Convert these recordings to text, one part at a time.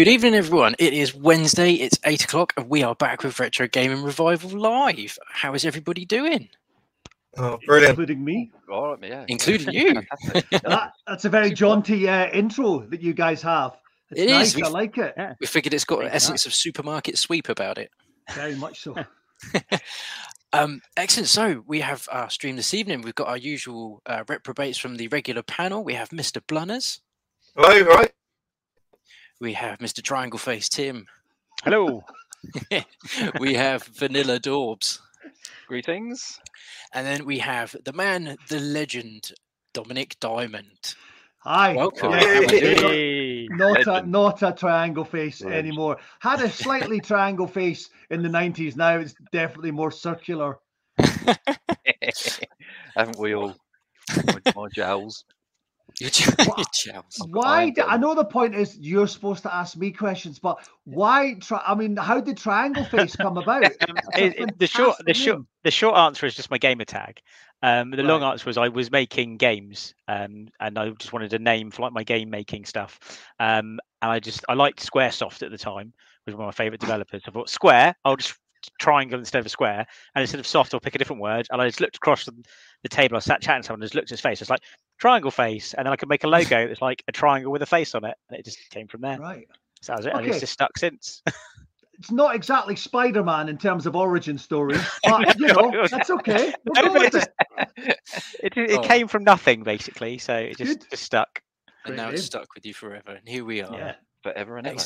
Good evening, everyone. It is Wednesday. It's eight o'clock, and we are back with Retro Gaming Revival Live. How is everybody doing? Oh, brilliant. including me. All right, yeah. Including you. That, that's a very jaunty uh, intro that you guys have. It's It nice. is. I like it. Yeah. We figured it's got an essence of supermarket sweep about it. Very much so. Um, excellent. So we have our stream this evening. We've got our usual uh, reprobates from the regular panel. We have Mr. Blunners. Right, right. We have Mr. Triangle Face Tim. Hello. we have Vanilla Dawbs. Greetings. And then we have the man, the legend, Dominik Diamond. Hi. Welcome. Yeah, How? Hey. not a not a triangle face Legend. anymore. Had a slightly triangle face in the nineties. Now it's definitely more circular. Haven't we all? My, my jowls. Your, ch- Wha- your chows. Why? Do, I know the point is you're supposed to ask me questions, but why? Tri- I mean, how did triangle face come about? It- the short, the short, the short answer is just my gamer tag. Um, the long answer was I was making games, um, and I just wanted a name for like my game making stuff. Um, and I just I liked SquareSoft at the time, was one of my favorite developers. I thought Square, I'll just triangle instead of a square, and instead of soft, I'll pick a different word. And I just looked across the, the table. I sat chatting to someone, and just looked at his face. It's like triangle face, and then I could make a logo that's like a triangle with a face on it, and it just came from there. Right. So that was it, and it's just stuck since. It's not exactly Spider-Man in terms of origin story, but you know that's okay. We'll go with it. it, it Oh. came from nothing basically, so it just, just stuck. And now it's stuck with you forever. And here we are. Yeah. Forever and ever.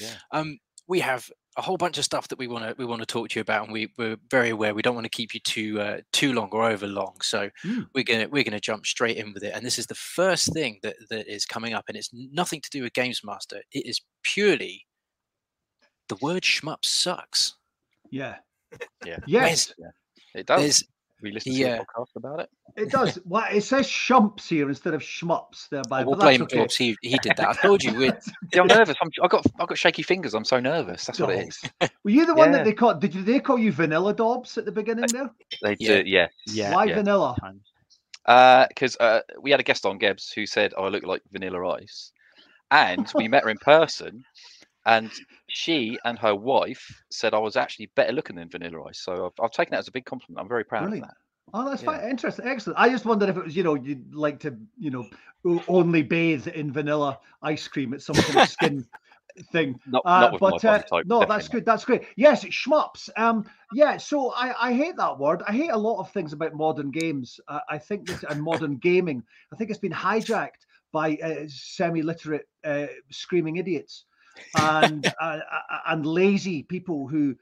Yeah. Um, we have a whole bunch of stuff that we want to we want to talk to you about, and we, we're very aware we don't want to keep you too uh, too long or over long. So Hmm. we're gonna we're gonna jump straight in with it. And this is the first thing that that is coming up, and it's nothing to do with Games Master. It is purely the word shmup sucks. Yeah. Yeah. Yes, It does. There's we listened yeah. to a podcast about it. it does. Well, it says shumps here instead of shmups. There, by we'll blame okay. Dawbs. He he did that. I told you. We're, Yeah, I'm nervous. I'm, I got I got shaky fingers. I'm so nervous. That's what it is. Were you the one Yeah. that they called? Did they call you Vanilla Dobbs at the beginning there? They Yeah. do. Yeah. Yeah. Why yeah. vanilla? Times. Because uh, we had a guest on Gebs who said, "Oh, I look like Vanilla Ice," and we met her in person, and she and her wife said I was actually better looking than Vanilla Ice. So I've, I've taken that as a big compliment. I'm very proud Brilliant. of that. Oh, that's Yeah. fine. Interesting. Excellent. I just wondered if it was, you know, you'd like to, you know, only bathe in vanilla ice cream at some kind of skin thing. Not, Uh, not but uh, type. no, that's not. good. That's great. Yes, shmups. Um, yeah. So I, I hate that word. I hate a lot of things about modern games. Uh, I think this and modern gaming. I think it's been hijacked by uh, semi-literate uh, screaming idiots and uh, uh, and lazy people who.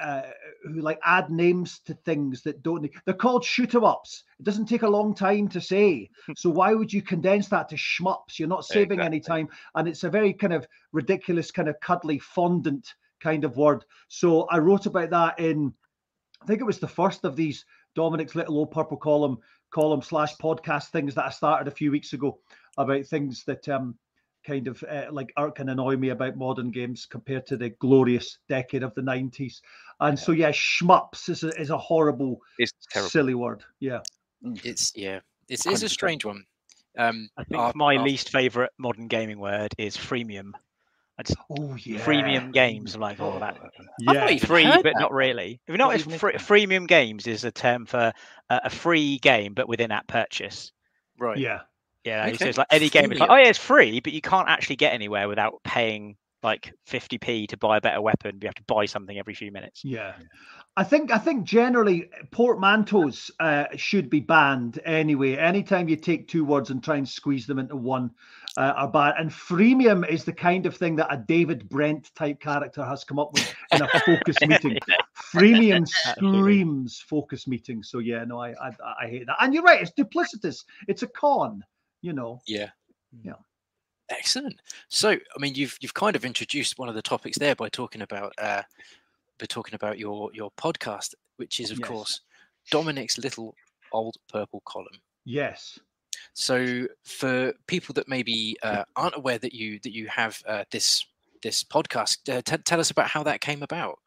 Uh, who like add names to things that don't need. They're called shoot 'em ups. It doesn't take a long time to say. So why would you condense that to shmups? You're not saving any time, and it's a very kind of ridiculous, kind of cuddly, fondant kind of word. So I wrote about that in, I think it was the first of these Dominik's little old purple column column slash podcast things that I started a few weeks ago about things that um kind of uh, like irk and annoy me about modern games compared to the glorious decade of the 90s. And so yeah, schmups is a, is a horrible, It's terrible. silly word. Yeah. it's yeah. It's it's a strange one. Um, I think our- my our- least favorite modern gaming word is freemium. I just Oh yeah. freemium games. I'm like, oh, that I've Yeah. not free, but that. not really. If you know, it's free, freemium games is a term for uh, a free game, but within app purchase. Right. Yeah. Yeah, so it's like any game. It's like, oh yeah, it's free, but you can't actually get anywhere without paying like 50p to buy a better weapon. You have to buy something every few minutes. Yeah. I think I think generally portmanteaus uh, should be banned anyway. Anytime you take two words and try and squeeze them into one uh, are bad. And freemium is the kind of thing that a David Brent type character has come up with in a focus meeting. Freemium screams focus meeting. So yeah, no, I, I I hate that. And you're right, it's duplicitous. It's a con, you know. Yeah. Yeah. Excellent. So, I mean, you've you've kind of introduced one of the topics there by talking about uh, by talking about your your podcast, which is of Yes. course Dominik's little old purple column. Yes. So, for people that maybe uh, aren't aware that you that you have uh, this this podcast, uh, t- tell us about how that came about.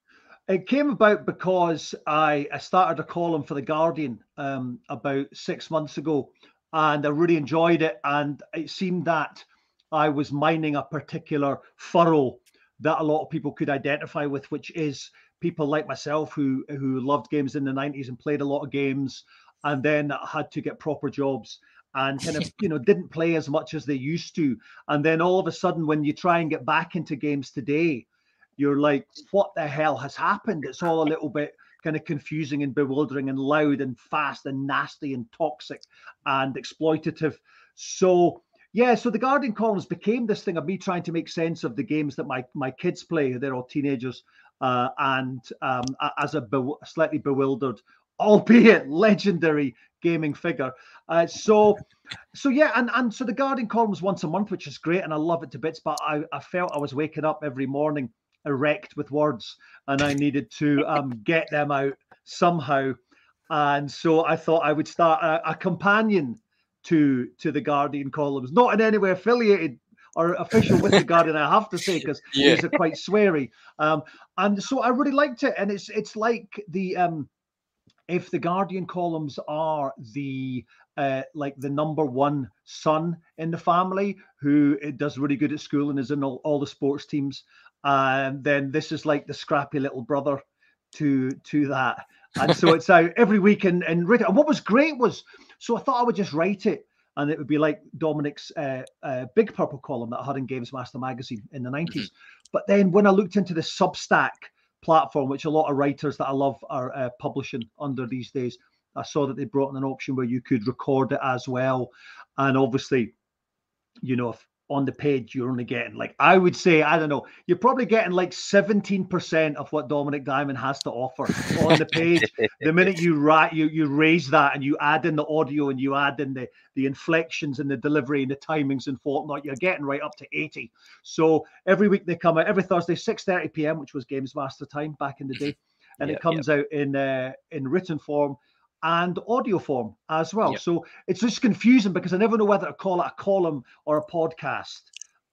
It came about because I, I started a column for the Guardian um, about six months ago, and I really enjoyed it. And it seemed that I was mining a particular furrow that a lot of people could identify with, which is people like myself who who loved games in the 90s and played a lot of games and then had to get proper jobs and kind of you know didn't play as much as they used to and then all of a sudden when you try and get back into games today you're like what the hell has happened it's all a little bit kind of confusing and bewildering and loud and fast and nasty and toxic and exploitative so yeah so the guardian columns became this thing of me trying to make sense of the games that my my kids play they're all teenagers uh, and um, as a be- slightly bewildered albeit legendary gaming figure. Uh, so, so yeah, and and so the Guardian columns once a month, which is great, and I love it to bits. But I, I felt I was waking up every morning erect with words, and I needed to um, get them out somehow. And so I thought I would start a, a companion to to the Guardian columns, not in any way affiliated or official with the Guardian, I have to say, because Yeah. these are quite sweary. Um, and so I really liked it, and it's it's like the um, if the Guardian columns are the uh, like the number one son in the family who uh, does really good at school and is in all, all the sports teams, and then this is like the scrappy little brother to to that. And so it's out every week and and written. And what was great was so I thought I would just write it and it would be like Dominik's uh, uh, big purple column that I had in Games Master magazine in the 90s. But then when I looked into the Substack platform, which a lot of writers that I love are uh, publishing under these days, I saw that they brought in an option where you could record it as well. And obviously, you know, if on the page you're only getting like I would say, I don't know, you're probably getting like 17% of what Dominik Diamond has to offer on the page. The minute you write you you raise that and you add in the audio and you add in the the inflections and the delivery and the timings and whatnot you're getting right up to 80 so every week they come out every thursday 6 30 p.m which was games master time back in the day and Yep, it comes out in uh, in written form and audio form as well Yep. so it's just confusing because i never know whether to call it a column or a podcast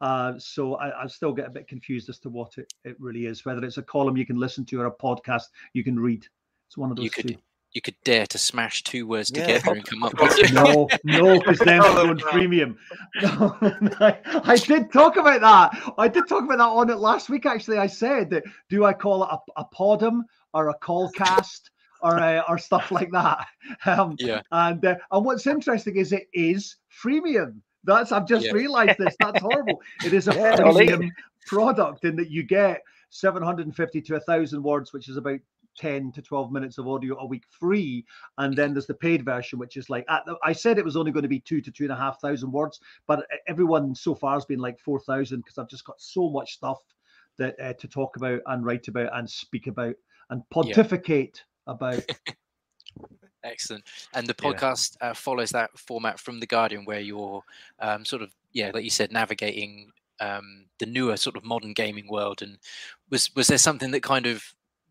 uh, so I, I still get a bit confused as to what it, it really is whether it's a column you can listen to or a podcast you can read it's one of those You could two you could dare to smash two words Yeah. together and come up with no, no, because then we're going premium. No, I, I did talk about that. I did talk about that on it last week. Actually, I said that do I call it a, a podum or a callcast or uh, or stuff like that. Um, yeah. and uh, and what's interesting is it is freemium. That's I've just Yeah. realised this. That's horrible. It is a Yeah, product in that you get 750 to a thousand words, which is about 10 to 12 minutes of audio a week free. And then there's the paid version, which is like at the- I said it was only going to be two to two and a half thousand words, but e- everyone so far has been like 4,000 because I've just got so much stuff that uh, to talk about and write about and speak about and pontificate about. Excellent. And the Yeah. podcast uh, follows that format from the Guardian, where you're um, sort of yeah, like you said, navigating um, the newer sort of modern gaming world. And was was there something that kind of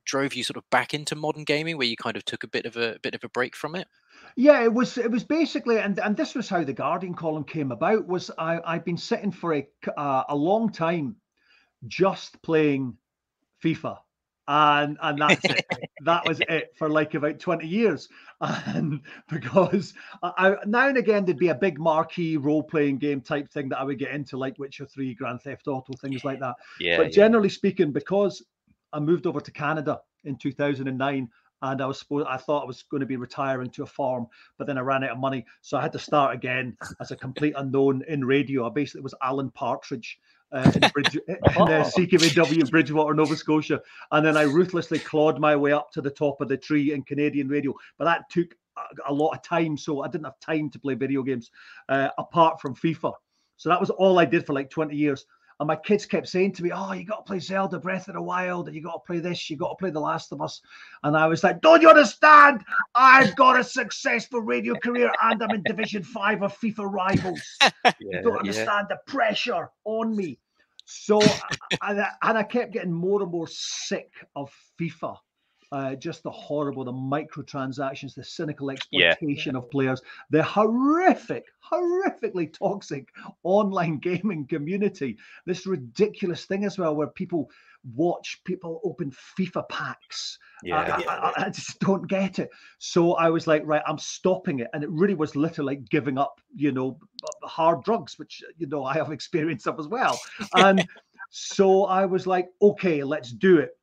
drove you sort of back into modern gaming, where you kind of took a bit of a bit of a break from it? Yeah, it was it was basically, and and this was how the Guardian column came about. Was I I've been sitting for a uh, a long time, just playing FIFA, and and that's it. that was it for like about twenty years, and because I, I now and again there'd be a big marquee role playing game type thing that I would get into, like Witcher Three, Grand Theft Auto, things like that Yeah, but yeah. generally speaking, because I moved over to Canada in 2009 and I was supposed I thought I was going to be retiring to a farm, but then I ran out of money. So I had to start again as a complete unknown in radio. I basically was Alan Partridge uh, in, Bridge, in uh, CKBW Bridgewater, Nova Scotia. And then I ruthlessly clawed my way up to the top of the tree in Canadian radio. But that took a, a lot of time. So I didn't have time to play video games uh, apart from FIFA. So that was all I did for like 20 years. And my kids kept saying to me, Oh, you got to play Zelda Breath of the Wild, and you got to play this, you got to play The Last of Us. And I was like, Don't you understand? I've got a successful radio career and I'm in Division 5 of FIFA Rivals. yeah, You don't yeah. understand the pressure on me. So, and I, and I kept getting more and more sick of FIFA uh, just the horrible, the microtransactions, the cynical Yeah. exploitation of players, the horrific, horrifically toxic online gaming community. This ridiculous thing as well, where people watch people open FIFA packs. I- Yeah. I, I- I just don't get it. So I was like, right, I'm stopping it. And it really was literally like giving up, you know, hard drugs, which, you know, I have experience of as well. And so I was like, okay, let's do it.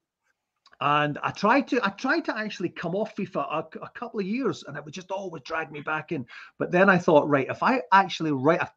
And I tried to, I tried to actually come off FIFA a, a couple of years, and it would just always drag me back in. But then I thought, right, if I actually write a,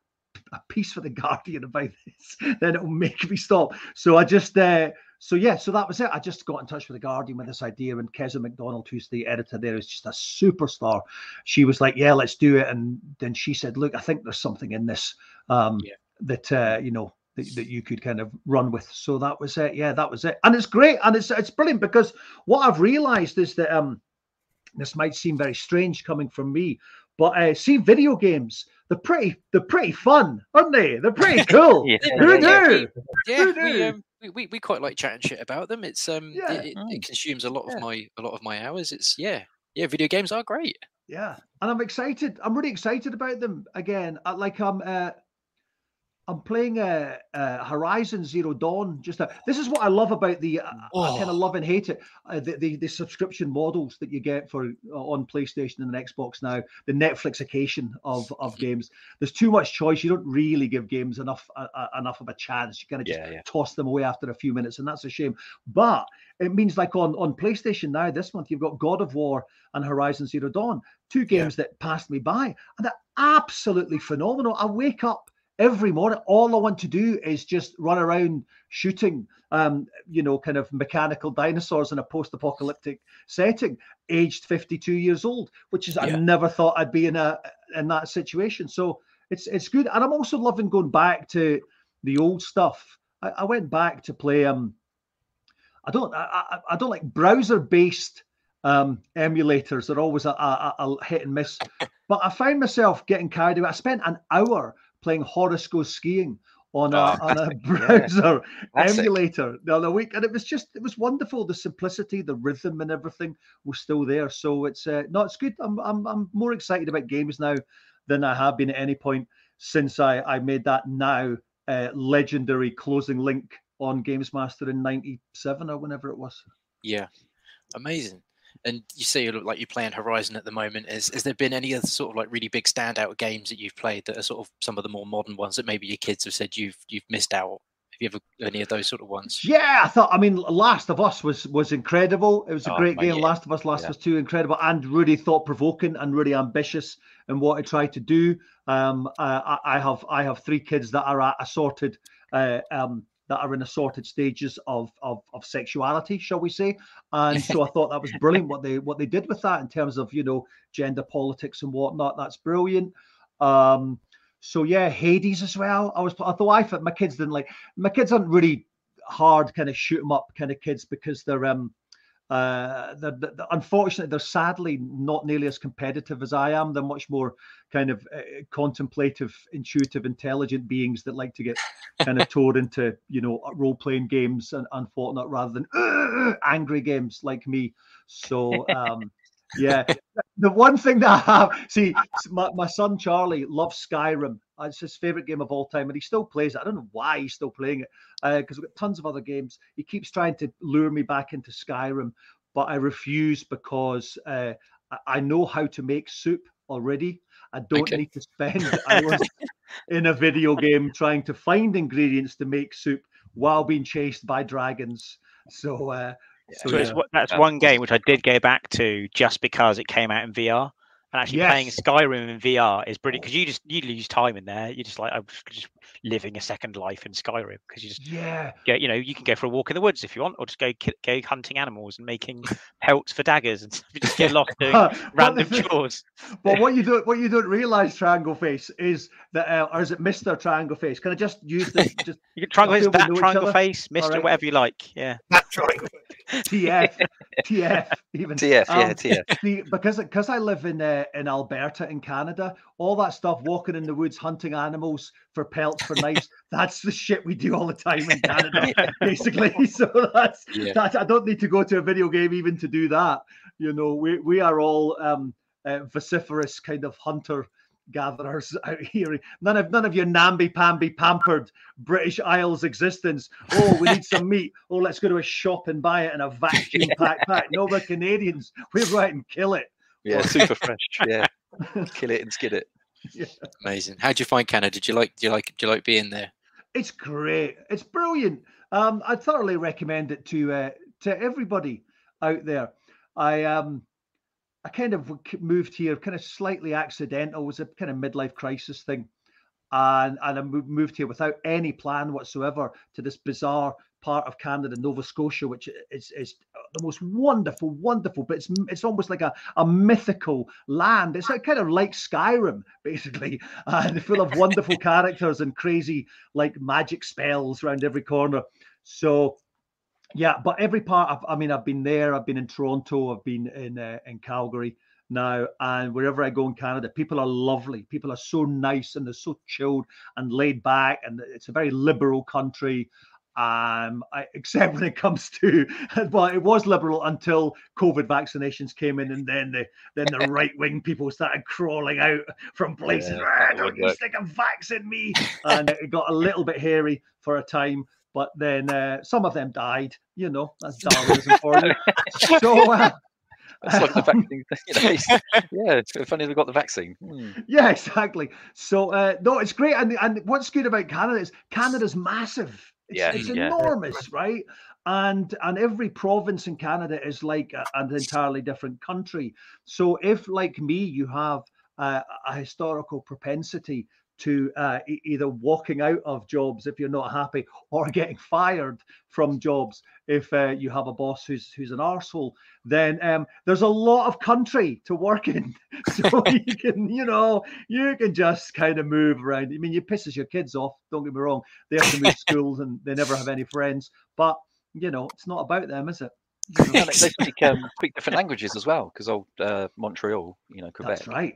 a piece for the Guardian about this, then it'll make me stop. So I just, uh, so yeah, so that was it. I just got in touch with the Guardian with this idea, and Keza MacDonald, who's the editor there, is just a superstar. She was like, "Yeah, let's do it," and then she said, "Look, I think there's something in this um, Yeah. that uh, you know that, that you could kind of run with." So that was it. Yeah, that was it, and it's great, and it's it's brilliant because what I've realised is that um, this might seem very strange coming from me, but uh, see, video games. They're pretty, they're pretty fun, aren't they? They're pretty cool. Yeah. Who Yeah, we- knew? yeah, Who we, knew? um, we, we we quite like chatting shit about them. It's um, Yeah. it, it, it Mm. consumes a lot of my a lot of my hours. It's yeah, yeah. Video games are great. Yeah, and I'm excited. I'm really excited about them again. I, like I'm, uh, I'm playing uh, uh, Horizon Zero Dawn. Just a, this is what I love about the. Uh, I kind Oh. of love and hate it. Uh, the, the the subscription models that you get for uh, on PlayStation and the Xbox now. The Netflixication of of games. There's too much choice. You don't really give games enough uh, enough of a chance. You kind of just Yeah, yeah. toss them away after a few minutes, and that's a shame. But it means like on on PlayStation now this month you've got God of War and Horizon Zero Dawn, two games that passed me by, and they're absolutely phenomenal. I wake up every morning, all I want to do is just run around shooting, um, you know, kind of mechanical dinosaurs in a post-apocalyptic setting, aged 52 years old, which is Yeah. I never thought I'd be in a in that situation. So it's it's good, and I'm also loving going back to the old stuff. I, I went back to play um. I don't I, I, don't like browser based um emulators. They're always a, a, a a hit and miss. But I find myself getting carried away. I spent an hour playing Goes Skiing on a, Oh, on a browser Classic. emulator the other week, and it was just it was wonderful. The simplicity, the rhythm, and everything was still there. So it's uh, no, it's good. I'm I'm I'm more excited about games now than I have been at any point since I I made that now uh, legendary closing link on Games Master in '97 or whenever it was. Yeah, amazing. And you say you look like you're playing Horizon at the moment. Has, has there been any other sort of like really big standout games that you've played that are sort of some of the more modern ones that maybe your kids have said you've you've missed out? Have you ever any of those sort of ones? Yeah, I thought. I mean, Last of Us was was incredible. It was a Oh, great game. yeah. Last of Us, Last Yeah. of Us Two, incredible, and really thought provoking and really ambitious in what it tried to do. Um, I, I I have I have three kids that are at assorted, uh, um, that are in assorted stages of of of sexuality, shall we say? And so I thought that was brilliant what they what they did with that in terms of you know gender politics and whatnot. That's brilliant. Um, so yeah, Hades as well. I was although I thought my kids didn't like my kids aren't really hard kind of shoot 'em up kind of kids because they're um uh they're, they're- unfortunately they're sadly not nearly as competitive as I am. They're much more kind of uh, contemplative, intuitive, intelligent beings that like to get kind of towed into you know role playing games and, and whatnot rather than angry games like me. So um yeah, the one thing that I have, see, my, my son Charlie loves Skyrim. Uh, It's his favorite game of all time, and he still plays it. I don't know why he's still playing it because we've got tons of other games. He keeps trying to lure me back into Skyrim, but I refuse because uh, I- I know how to make soup already. I don't Okay. need to spend hours in a video game trying to find ingredients to make soup while being chased by dragons. So, uh, so, So yeah. one- that's Yeah. one game which I did go back to just because it came out in VR. And actually playing Skyrim in VR is brilliant because you just you lose time in there. You're just like I'm just living a second life in Skyrim because you just yeah. get you know you can go for a walk in the woods if you want, or just go go hunting animals and making pelts for daggers and stuff. You just get lost doing random thing- chores. But what you don't what you don't realize, Triangle Face, is that uh, or is it Mister Triangle Face? Can I just use this? Just You can triangle face, that triangle face, Mister, right. whatever you like. Yeah. That triangle. TF, TF, even TF, yeah, Um, TF. See, because because I live in uh, in Alberta in Canada, all that stuff, walking in the woods, hunting animals for pelts for knives, that's the shit we do all the time in Canada, basically. So that's Yeah. that. I don't need to go to a video game even to do that. You know, we we are all um, uh, vociferous kind of hunter gatherers out here. None of none of your namby pamby pampered British Isles existence. Oh, we need some meat. Oh, let's go to a shop and buy it in a vacuum pack pack. No, we're Canadians. We go out and kill it. Yeah, super fresh. Yeah, kill it and skid it. Amazing. How do you find Canada? Did you like? Do you like? Do you like being there? It's great. It's brilliant. Um, I thoroughly recommend it to uh, to everybody out there. I um, I kind of moved here, kind of slightly accidental. It was a kind of midlife crisis thing, and and I moved here without any plan whatsoever to this bizarre part of Canada, Nova Scotia, which is is the most wonderful, wonderful. But it's it's almost like a, a mythical land. It's like, kind of like Skyrim, basically, and full of wonderful characters and crazy like magic spells around every corner. So yeah, but every part of I mean, I've been there, I've been in Toronto, I've been in uh, in Calgary now, and wherever I go in Canada, people are lovely. People are so nice and they're so chilled and laid back, and it's a very liberal country. Um, I, except when it comes to well, it was liberal until COVID vaccinations came in, and then the then the right wing people started crawling out from places. Yeah, "Ah, don't you stick a vax in me? And it got a little bit hairy for a time, but then uh, some of them died. You know, that's Darwinism for you. So. Uh, It's like the vaccine. You know, it's- yeah, it's funny they got the vaccine. Hmm. yeah, exactly. So uh, no, it's great, and and what's good about Canada is Canada's massive. It's, Yeah, it's yeah. enormous, right? And and every province in Canada is like a- an entirely different country. So if, like me, you have uh, a historical propensity to uh, e- either walking out of jobs if you're not happy, or getting fired from jobs if uh, you have a boss who's who's an arsehole, then um, there's a lot of country to work in. so you can, you know, you can just kind of move around. I mean, you pisses your kids off. Don't get me wrong; they have to move schools and they never have any friends. But you know, it's not about them, is it? You know, No, they, they speak um, speak different languages as well because old uh, Montreal, you know, Quebec. that's right.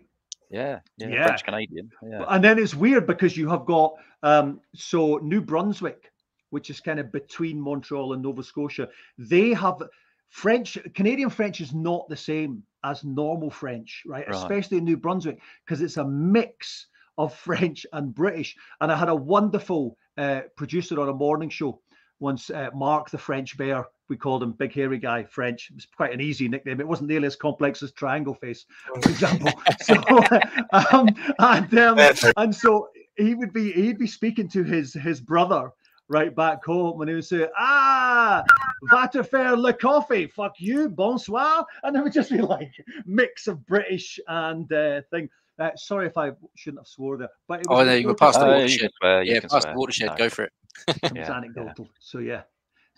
Yeah, yeah, Yeah. French Canadian. Yeah, And then it's weird because you have got um, so New Brunswick, which is kind of between Montreal and Nova Scotia. They have French, Canadian French is not the same as normal French, right? Right. Especially in New Brunswick because it's a mix of French and British. And I had a wonderful uh, producer on a morning show once, uh, Mark the French Bear. We called him Big Hairy Guy French. It was quite an easy nickname. It wasn't nearly as complex as Triangle Face, for example. so, um, and um, and so he would be he'd be speaking to his his brother right back home and he would say ah va te faire le coffee fuck you bonsoir and it would just be like mix of british and uh thing uh, sorry if i shouldn't have swore there but it Oh, was no, you were total- past the Uh, you watershed. can Yeah, past swear. the watershed. No. Go for it. it was Yeah, yeah. anecdotal so yeah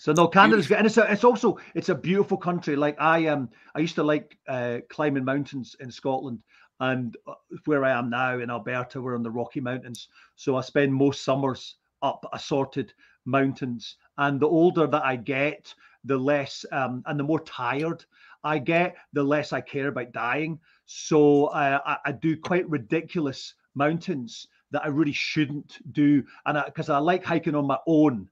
so no canada's good. And it's, a, it's also it's a beautiful country. Like i um i used to like uh climbing mountains in scotland. And uh, where i am now in alberta we're in the rocky mountains. So i spend most summers up assorted mountains. And the older that i get the less um and the more tired i get the less i care about dying. So uh, I, I do quite ridiculous mountains that i really shouldn't do. And because I, like hiking on my own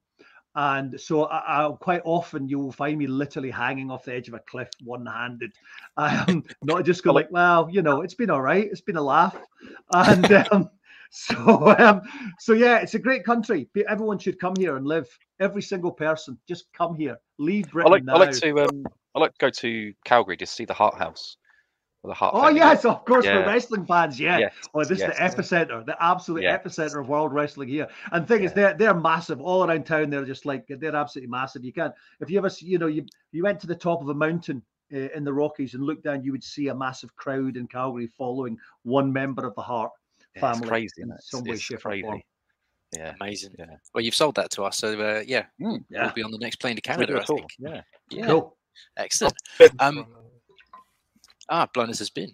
and so I, I quite often you will find me literally hanging off the edge of a cliff one-handed. Um not just go like well you know it's been all right. It's been a laugh. And um so um so yeah it's a great country. Everyone should come here and live. Every single person just come here. Leave I like now. I like to um I like to go to Calgary to see the Hart House. Where the Hart oh yes live. of course for Yeah. wrestling fans yeah Yes, Oh, this yes. is the epicenter, the absolute Yeah. epicenter of world wrestling here. And the thing is, they're they're massive all around town. They're just like they're absolutely massive. You can't if you ever see, you know, you you went to the top of a mountain uh, in the Rockies and looked down, you would see a massive crowd in Calgary following one member of the Hart Yeah, it's family crazy, in some It's- way, it's shape, or form. Yeah. Amazing. Yeah. Well, you've sold that to us, so uh, yeah, Mm, Yeah. we'll be on the next plane to Canada Canada. I think. Yeah. Yeah, Cool. excellent. Um, Ah, Blunners has been.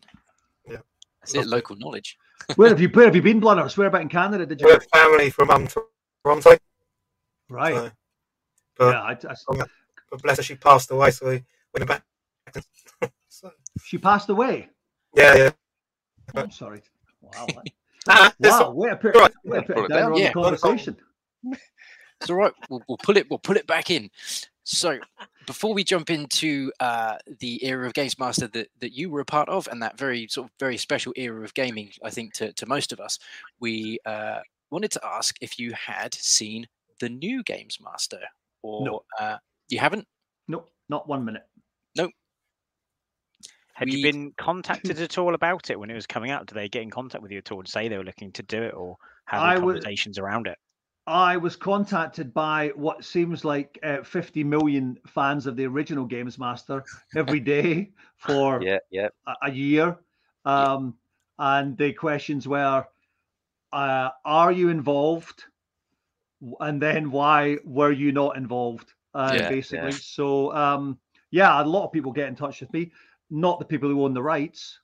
Yeah. That's it. Local knowledge. Where have you where have you been, Blunners? Where about in Canada did you? We're family from um, Toronto. Right. So, but yeah, I, I- but bless her, she passed away, so we went back. so, She passed away. yeah, yeah. Oh, I'm sorry. Wow. Nah, it's wow. not- Way to put, Right. way to put Pull it it down down. on Yeah. the conversation. It's all right. We'll, we'll pull it. We'll pull it back in. So, before we jump into uh, the era of Games Master that, that you were a part of, and that very sort of very special era of gaming, I think to, to most of us, we uh, wanted to ask if you had seen the new Games Master, or No. uh, you haven't. No, not one minute. Nope. Had you been contacted at all about it when it was coming out? Did they get in contact with you at all to say they were looking to do it or have I any would- conversations around it? I was contacted by what seems like uh, 50 million fans of the original Games Master every day for Yeah, yeah. a, a year. Um, and the questions were uh, Are you involved? And then why were you not involved? Uh, Yeah, basically. yeah. So, um, yeah, a lot of people get in touch with me, not the people who own the rights.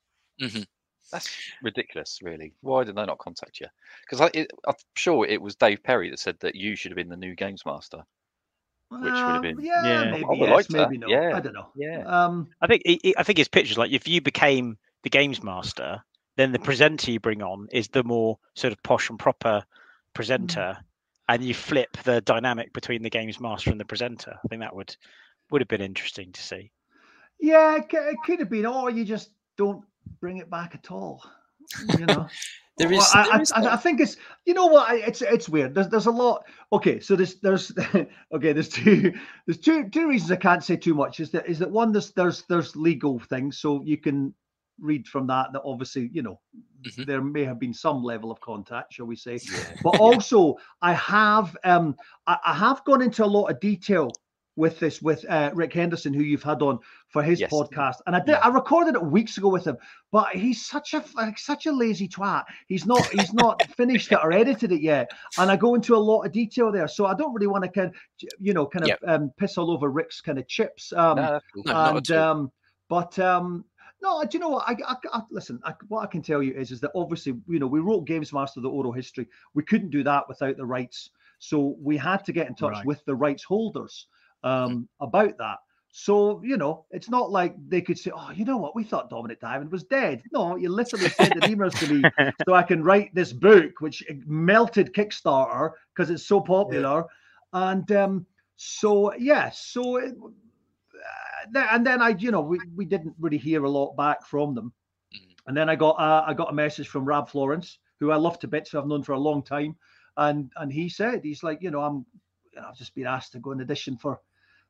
That's ridiculous, really. Why did they not contact you? Because I'm sure it was Dave Perry that said that you should have been the new games master. Which would have Um, been- yeah, Yeah. I maybe would yes, maybe no. yeah, I don't know. yeah. Um, I think it, it- I think his pictures like if you became the games master, then the presenter you bring on is the more sort of posh and proper presenter, and you flip the dynamic between the games master and the presenter. I think that would would have been interesting to see. Yeah, it could have been, or you just don't bring it back at all. You know, There Well, I, there I- is I, I that. think it's. You know what? I, it's it's weird. There's there's a lot. Okay, so there's there's okay. There's two there's two two reasons I can't say too much. Is that is that one? There's there's there's legal things, so you can read from that that obviously you know Mhm. there may have been some level of contact, shall we say? but also I have um I, I have gone into a lot of detail with this with uh, Rik Henderson, who you've had on for his Yes. podcast, and I did I recorded it weeks ago with him, but he's such a like, such a lazy twat. He's not he's not finished it or edited it yet, and I go into a lot of detail there, so I don't really want to kind you know kind of Yep. um, piss all over Rik's kind of chips. Um, No. No, and um, but um, no, do you know what? I, I, I listen. I, what I can tell you is, is that obviously, you know, we wrote Games Master the oral history. We couldn't do that without the rights, so we had to get in touch Right. with the rights holders um, about that. So you know, it's not like they could say, "Oh, you know what? We thought Dominik Diamond was dead." No, you literally sent an email to me so I can write this book, which melted Kickstarter because it's so popular. And um, so yeah, so it, uh, and then I, you know, we, we didn't really hear a lot back from them. Mhm. And then I got uh, I got a message from Rab Florence, who I love to bits, who I've known for a long time, and and he said he's like, you know, I'm you know, I've just been asked to go in audition for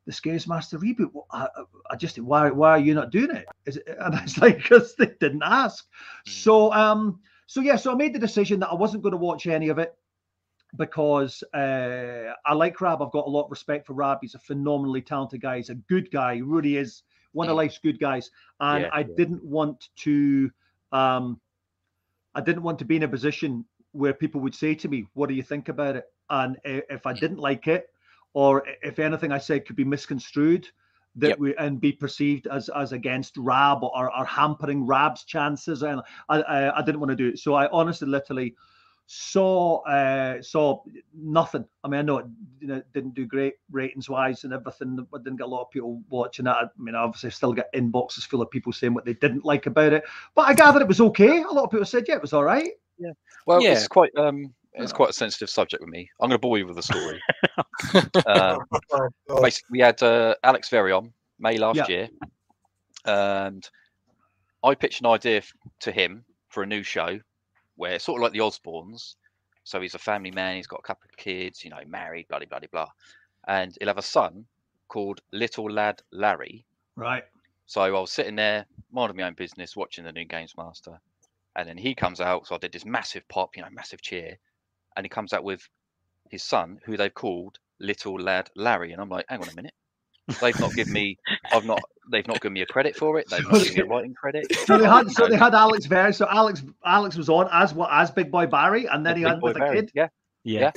the Games Master reboot. I, I- I just why why are you not doing it? Is it and it's like, because they didn't ask. So um so yeah, so I made the decision that I wasn't going to watch any of it because uh, I like Rab. I've got a lot of respect for Rab. He's a phenomenally talented guy. He's a good guy. He really is one of life's good guys. And Yeah, I yeah. didn't want to um I didn't want to be in a position where people would say to me, "What do you think about it?" And if I Mm. didn't like it, or if anything I said could be misconstrued, that Yep. we and be perceived as as against Rab or, or hampering Rab's chances, and I, I I didn't want to do it. So I honestly, literally saw uh saw nothing. I mean, I know it you know didn't do great ratings wise and everything. I didn't get a lot of people watching it. I mean, obviously, I still get inboxes full of people saying what they didn't like about it. But I gathered it was okay. A lot of people said, yeah, it was all right. Yeah. Well, Yeah. it's quite um, it's quite a sensitive subject with me. I'm going to bore you with the story. um, Oh, basically, we had uh, Alex Verrey on May last Yeah. year, and I pitched an idea f- to him for a new show where it's sort of like the Osbournes. So he's a family man. He's got a couple of kids, you know, married, blah blah blah blah, and he'll have a son called Little Lad Larry. Right. So I was sitting there, minding my own business, watching the new Games Master, and then he comes out. So I did this massive pop, you know, massive cheer, and he comes out with his son, who they've called Little Lad Larry, and I'm like, hang on a minute, they've not given me, I've not, they've not given me a credit for it. They've not given me a writing credit. So they had so they had Alex Verrey. So Alex Alex was on as what as Big Boy Barry, and then he Big had Boy with a kid. Yeah, Yeah. Yeah.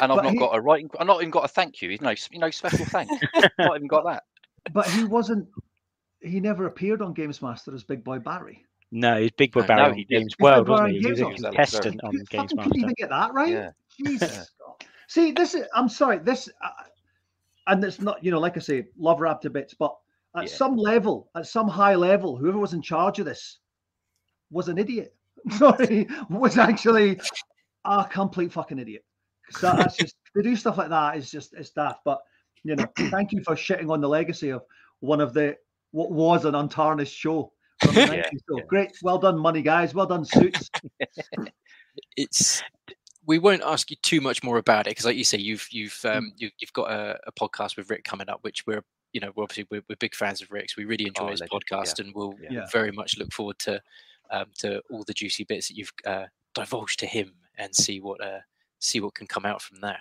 and I've not he- got a writing. I've not even got a thank you. You know, you know, special thank. not even got that. But he wasn't. He never appeared on Games Master as Big Boy Barry. No, he's Big Boy No, Barry no, on he did. Games Big World, wasn't Barry he? He was a World. contestant on You Games fucking Master. couldn't even get that right. Yeah. Jesus. God. See, this is. I'm sorry. This. Uh, and it's not, you know, like I say, love Rab to bits, but at Yeah. some level, at some high level, whoever was in charge of this was an idiot. Sorry, was actually a complete fucking idiot. So that's just to do stuff like that is just it's daft. But you know, thank you for shitting on the legacy of one of the what was an untarnished show. Yeah, So yeah. great, well done, money guys. Well done, suits. it's we won't ask you too much more about it because like you say you've you've um you've, you've got a, a podcast with rik coming up which we're you know we're obviously we're, we're big fans of rik's we really enjoy Oh, his legend, yeah, podcast and we'll yeah. Yeah. very much look forward to um to all the juicy bits that you've uh divulged to him and see what uh see what can come out from that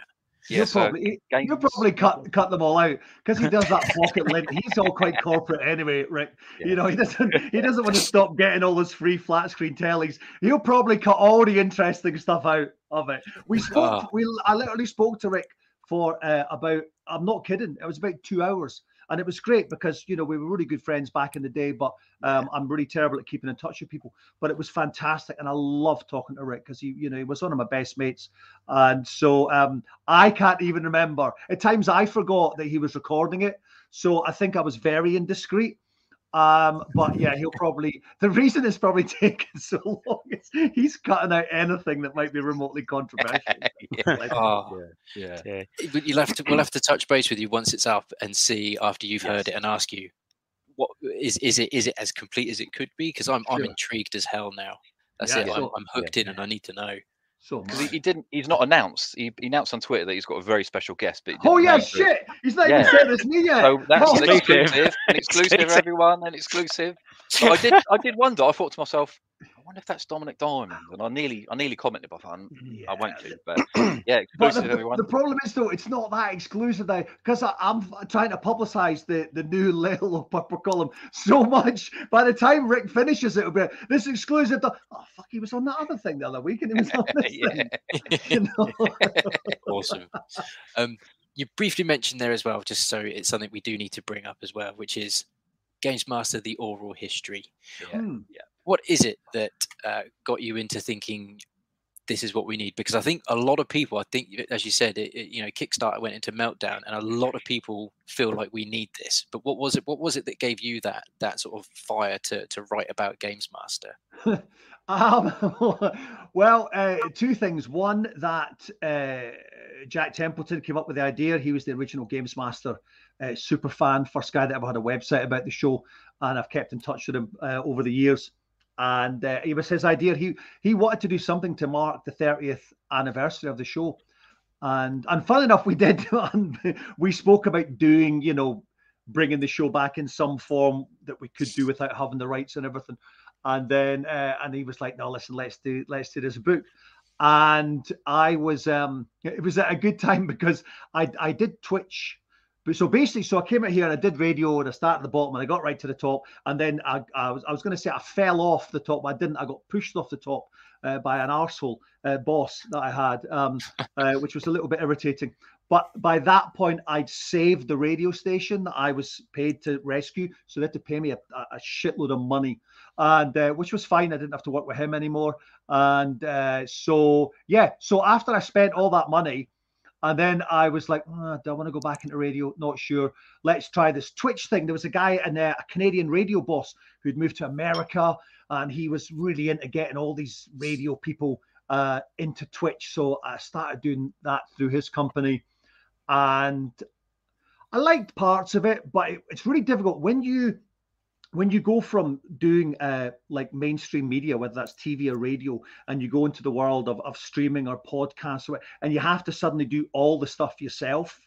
Yeah, you'll so probably you'll probably cut cut them all out because he does that Pocket-lint. He's all quite corporate anyway, Rik. Yeah. You know, he doesn't he doesn't want to stop getting all those free flat screen tellies. He'll probably cut all the interesting stuff out of it. We spoke. Ah. We I literally spoke to Rik for uh, about. I'm not kidding. It was about two hours. And it was great because you know we were really good friends back in the day, but um, I'm really terrible at keeping in touch with people. But it was fantastic, and I love talking to Rik because he, you know, he was one of my best mates, and so um, I can't even remember. At times I forgot that he was recording it. So I think I was very indiscreet. Um, but yeah, he'll probably the reason it's probably taken so long is he's cutting out anything that might be remotely controversial. yeah, Like, oh yeah. Yeah. but you'll have to we'll have to touch base with you once it's up and see after you've heard it and ask you what is is it is it as complete as it could be because i'm i'm Sure. intrigued as hell now that's Yeah, it I'm, I'm hooked in and i need to know so Because he, he didn't. He's not announced. He, he announced on Twitter that he's got a very special guest. But Oh yeah, announce it. shit! He's not Yeah. even said it's me yet. So that's Oh, an Exclusive. exclusive, an exclusive, Exclusive. everyone, an exclusive. But I did, I did wonder. I thought to myself, I wonder if that's Dominik Diamond, and I nearly, I nearly commented, but I, thought, "Mm, I won't do. But yeah, But exclusive, the, everyone. the problem is though, it's not that exclusive now because I'm trying to publicize the, the new Little of Purple Column so much. By the time Rik finishes, it'll be this exclusive. To, oh fuck, he was on that other thing the other week, and he was on this yeah, thing. You know? awesome um you briefly mentioned there as well just so it's something we do need to bring up as well which is games master the oral history yeah. Hmm. What is it that uh, got you into thinking this is what we need because i think a lot of people i think as you said it, it- you know kickstarter went into meltdown and a lot of people feel like we need this but what was it what was it that gave you that that sort of fire to to write about games master Um, well, uh, two things. One, that uh, Jack Templeton came up with the idea. He was the original Games Master uh, super fan, first guy that ever had a website about the show, and I've kept in touch with him uh, over the years. And uh, it was his idea. He he wanted to do something to mark the 30th anniversary of the show, and and fun enough, we did. and we spoke about doing, you know, bringing the show back in some form that we could do without having the rights and everything and then uh, and he was like no listen let's do let's do this book and i was um it was a good time because i i did twitch but so basically so i came out here and i did radio and i started at the bottom and i got right to the top. And then i, I was i was going to say i fell off the top but i didn't. I got pushed off the top uh, by an arsehole uh, boss that i had um uh, which was a little bit irritating. But by that point, I'd saved the radio station that I was paid to rescue, so they had to pay me a, a shitload of money, and uh, which was fine. I didn't have to work with him anymore, and uh, so yeah. So after I spent all that money, and then I was like, "Oh, do I want to go back into radio? Not sure. Let's try this Twitch thing. There was a guy in uh, a Canadian radio boss who'd moved to America, and he was really into getting all these radio people uh, into Twitch. So I started doing that through his company and I liked parts of it, but it, it's really difficult when you when you go from doing uh, like mainstream media, whether that's TV or radio, and you go into the world of, of streaming or podcasts, or- and you have to suddenly do all the stuff yourself.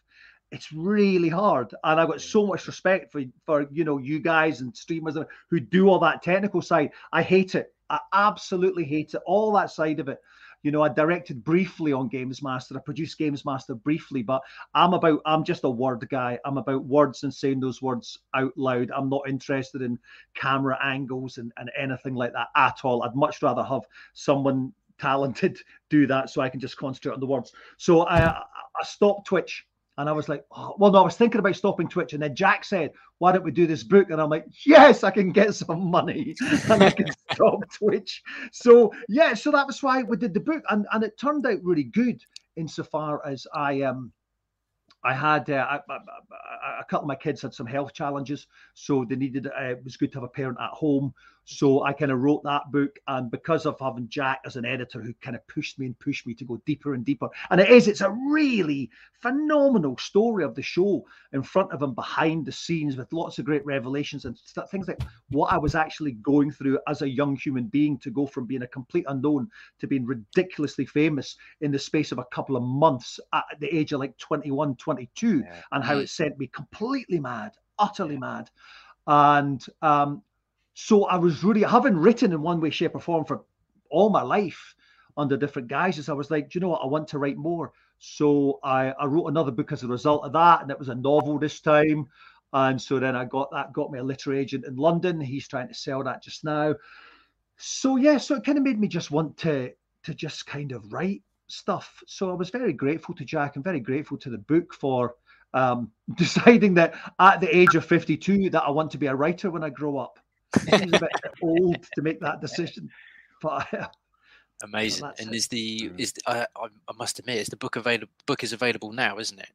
It's really hard, and I've got so much respect for for you know you guys and streamers who do all that technical side. I hate it. I absolutely hate it. All that side of it. You know, I directed briefly on Games Master. I produced Games Master briefly, but I'm about I'm just a word guy. I'm about words and saying those words out loud. I'm not interested in camera angles and, and anything like that at all. I'd much rather have someone talented do that so I can just concentrate on the words. So I I stopped Twitch and I was like, oh, well, no, I was thinking about stopping Twitch. And then Jack said, why don't we do this book? And I'm like, yes, I can get some money and I can stop Twitch. So yeah, so that was why we did the book. And, and it turned out really good insofar as I um I had uh, couple of my kids had some health challenges, so they needed. Uh, it was good to have a parent at home. So I kind of wrote that book, and because of having Jack as an editor who kind of pushed me and pushed me to go deeper and deeper, and it is, it's a really phenomenal story of the show in front of him, behind the scenes, with lots of great revelations and st- things like what I was actually going through as a young human being to go from being a complete unknown to being ridiculously famous in the space of a couple of months at the age of like 21, 22, Yeah. and how Mm. it sent me completely mad, utterly mad. And um, so I was really having written in one way, shape, or form for all my life under different guises. I was like, you know what? I want to write more. So I, I wrote another book as a result of that, and it was a novel this time. And so then I got that, got me a literary agent in London. He's trying to sell that just now. So yeah, so it kind of made me just want to to just kind of write stuff. So I was very grateful to Jack and very grateful to the book for um, deciding that at the age of 52 that I want to be a writer when I grow up. Seems a bit old to make that decision, but Amazing. that's and it. is the Mm. is the, I, I I must admit, is the book available? Book is available now, isn't it?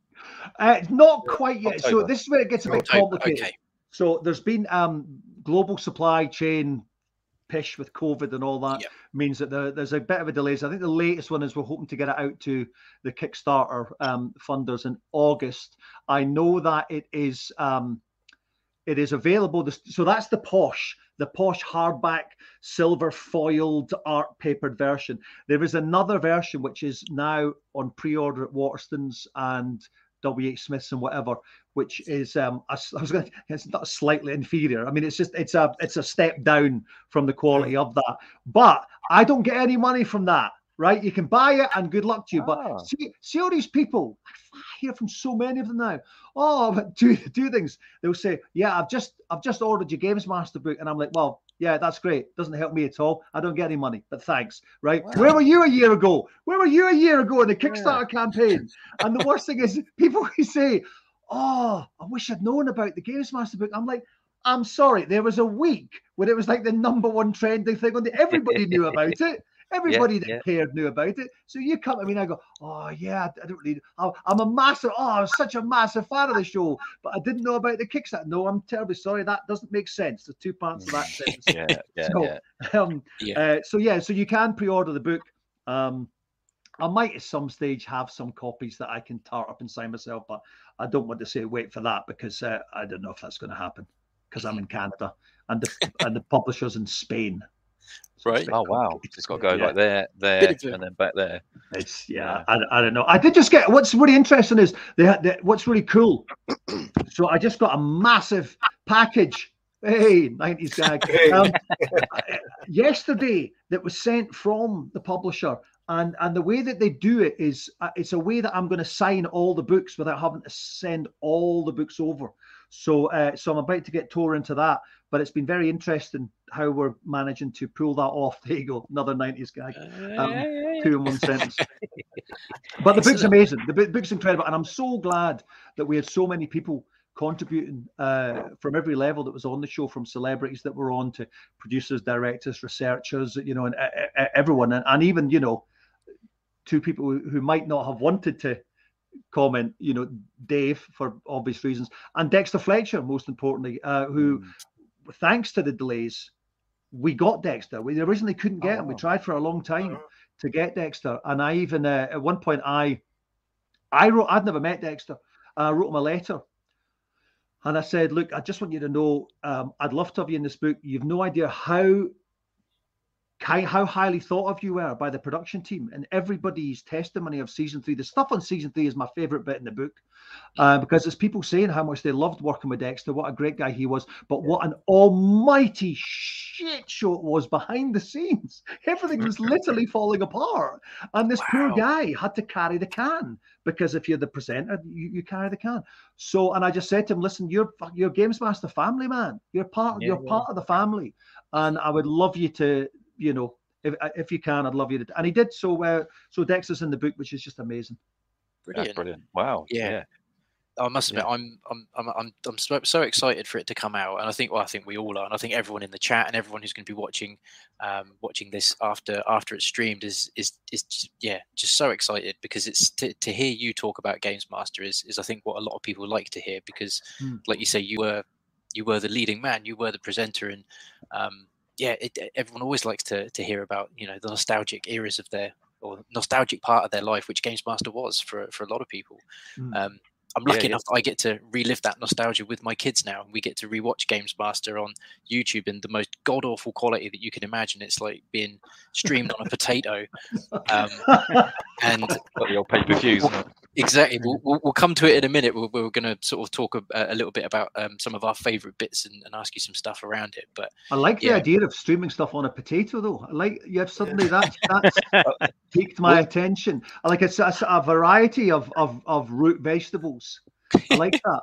uh, not quite yet. So this is where it gets a bit October, complicated. Okay. So there's been um, global supply chain pish with COVID and all that Yep. means that there, there's a bit of a delay. So I think the latest one is we're hoping to get it out to the Kickstarter um, funders in August. I know that it is um, it is available. So that's the posh, the posh hardback, silver foiled art papered version. There is another version which is now on pre-order at Waterstones and WH Smiths and whatever, which is um I s- I was going it's not slightly inferior. I mean it's just it's a it's a step down from the quality of that. But I don't get any money from that. Right, you can buy it, and good luck to you. Ah. But see, see all these people. I hear from so many of them now. Oh, do do things. They'll say, "Yeah, I've just I've just ordered your Games Master book," and I'm like, "Well, yeah, that's great. Doesn't help me at all. I don't get any money, but thanks." Right? Where were you a year ago? Where were you a year ago in the Kickstarter campaign? And the worst thing is, people who say, "Oh, I wish I'd known about the Games Master book." I'm like. I'm sorry. There was a week when it was like the number one trending thing on the. Everybody knew about it. Everybody that yeah. cared knew about it. So you come to me and I go, oh yeah, I don't really. I'm a massive. Oh, I'm such a massive fan of the show, but I didn't know about the Kickstarter. No, I'm terribly sorry. That doesn't make sense. There's two parts of that sentence. Yeah, yeah, So, yeah. um, Yeah. uh, so yeah, so you can pre-order the book. Um, I might at some stage have some copies that I can tart up and sign myself, but I don't want to say wait for that because uh, I don't know if that's going to happen because I'm in Canada and the and the publishers in Spain. So it's Right. Oh wow, it's got to go Yeah. like there, there, Bit of a- and then back there. It's yeah, Yeah. I, I don't know. I did just get what's really interesting is they had they, what's really cool. so I just got a massive package. Hey, 90s gag. Um, yesterday that was sent from the publisher. And, and the way that they do it is uh, it's a way that I'm going to sign all the books without having to send all the books over. So uh, so I'm about to get tore into that, but it's been very interesting how we're managing to pull that off. There you go, another 90s gag Um, two in one sentence. But the book's amazing. The book's incredible, and I'm so glad that we had so many people contributing uh, from every level that was on the show, from celebrities that were on to producers, directors, researchers, you know, and uh, uh, everyone, and, and even you know, two people who, who might not have wanted to comment, you know, Dave for obvious reasons, and Dexter Fletcher, most importantly, uh, who, Mm. Thanks to the delays, we got Dexter. We originally couldn't get him. We Oh. tried for a long time to get Dexter, and I even uh, at one point I, I wrote. I'd never met Dexter. I wrote him a letter, and I said, "Look, I just want you to know, um, I'd love to have you in this book. You've no idea how." How highly thought of you were by the production team and everybody's testimony of season three. The stuff on season three is my favorite bit in the book uh, because it's people saying how much they loved working with Dexter, what a great guy he was, but what an almighty shit show it was behind the scenes. Everything was literally falling apart. And this poor guy had to carry the can because if you're the presenter, you, you carry the can. So, and I just said to him, listen, you're you're Games Master family, man. You're part, Yeah, you're yeah. part of the family. And I would love you to, you know, if if you can, I'd love you to. And he did. So, uh, so Dexter's in the book, which is just amazing. That's Brilliant. brilliant. Wow. Yeah. Yeah. I must admit, I'm I'm I'm I'm I'm so, so excited for it to come out, and I think well, I think we all are, and I think everyone in the chat and everyone who's going to be watching, um, watching this after after it's streamed is is is just, yeah, just so excited because it's to, to hear you talk about Games Master is is I think what a lot of people like to hear because, Hmm. like you say, you were you were the leading man, you were the presenter, and um, yeah, it, everyone always likes to to hear about you know the nostalgic eras of their or nostalgic part of their life, which Games Master was for for a lot of people. Mm. Um, I'm lucky yeah. enough that I get to relive that nostalgia with my kids now, and we get to rewatch Games Master on YouTube in the most god awful quality that you can imagine. It's like being streamed on a potato, um, and Got the old pay per views. Exactly. We'll, we'll, we'll come to it in a minute. We're, we're going to sort of talk a, a little bit about um, some of our favorite bits and, and ask you some stuff around it. But I like the idea of streaming stuff on a potato, though. I like you have suddenly that's that's piqued my attention. I like it's, it's a variety of, of of root vegetables. I like that.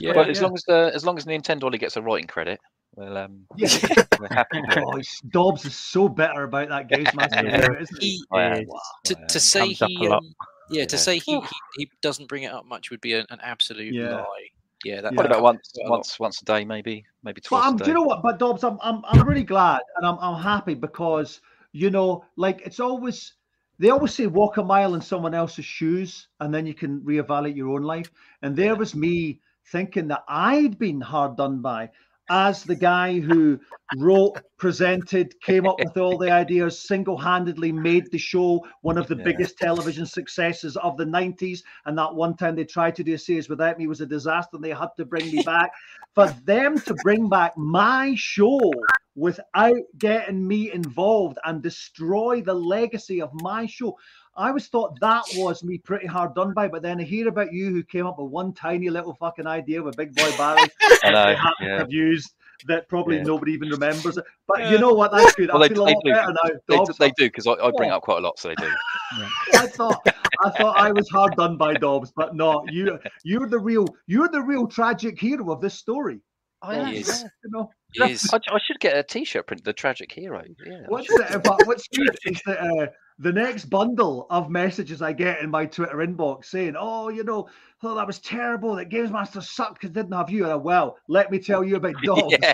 yeah, But as long as the as long as Nintendo only gets a writing credit, well, um, Yeah. we're happy. Oh, Dawbs is so bitter about that Games Master, Yeah. there, isn't he? he, I am. To, to say he um, yeah, to Yeah. say he, he he doesn't bring it up much would be an, an absolute Yeah. lie. Yeah, that, Yeah. What that about once quite a lot. once once a day, maybe maybe But twice I'm, a do day. you know what? But Dawbs, I'm, I'm, I'm really glad and I'm, I'm happy because you know, like it's always they always say walk a mile in someone else's shoes and then you can reevaluate your own life. And there was me thinking that I'd been hard done by as the guy who wrote, presented, came up with all the ideas, single-handedly made the show one of the Yeah. biggest television successes of the 90s. And that one time they tried to do a series without me was a disaster and they had to bring me back. For them to bring back my show without getting me involved and destroy the legacy of my show. I always thought that was me pretty hard done by, but then I hear about you who came up with one tiny little fucking idea with Big Boy Barry I know, they yeah. have used that probably Yeah. nobody even remembers it. But you know what? That's good. Well, I they- feel a lot do. better now. They, Dawbs. they do because I, I bring Yeah. up quite a lot, so they do. I thought I thought I was hard done by Dawbs, but no, you you're the real you're the real tragic hero of this story. I Dawbs, am, Yes. yeah. You know. He is. I, I should get a T-shirt print, the tragic hero. Yeah. What's should. the, but what's good is that uh, the next bundle of messages I get in my Twitter inbox saying, "Oh, you know, oh that was terrible. That Games Master sucked because didn't have you." And I, well, let me tell you about dogs. Yeah.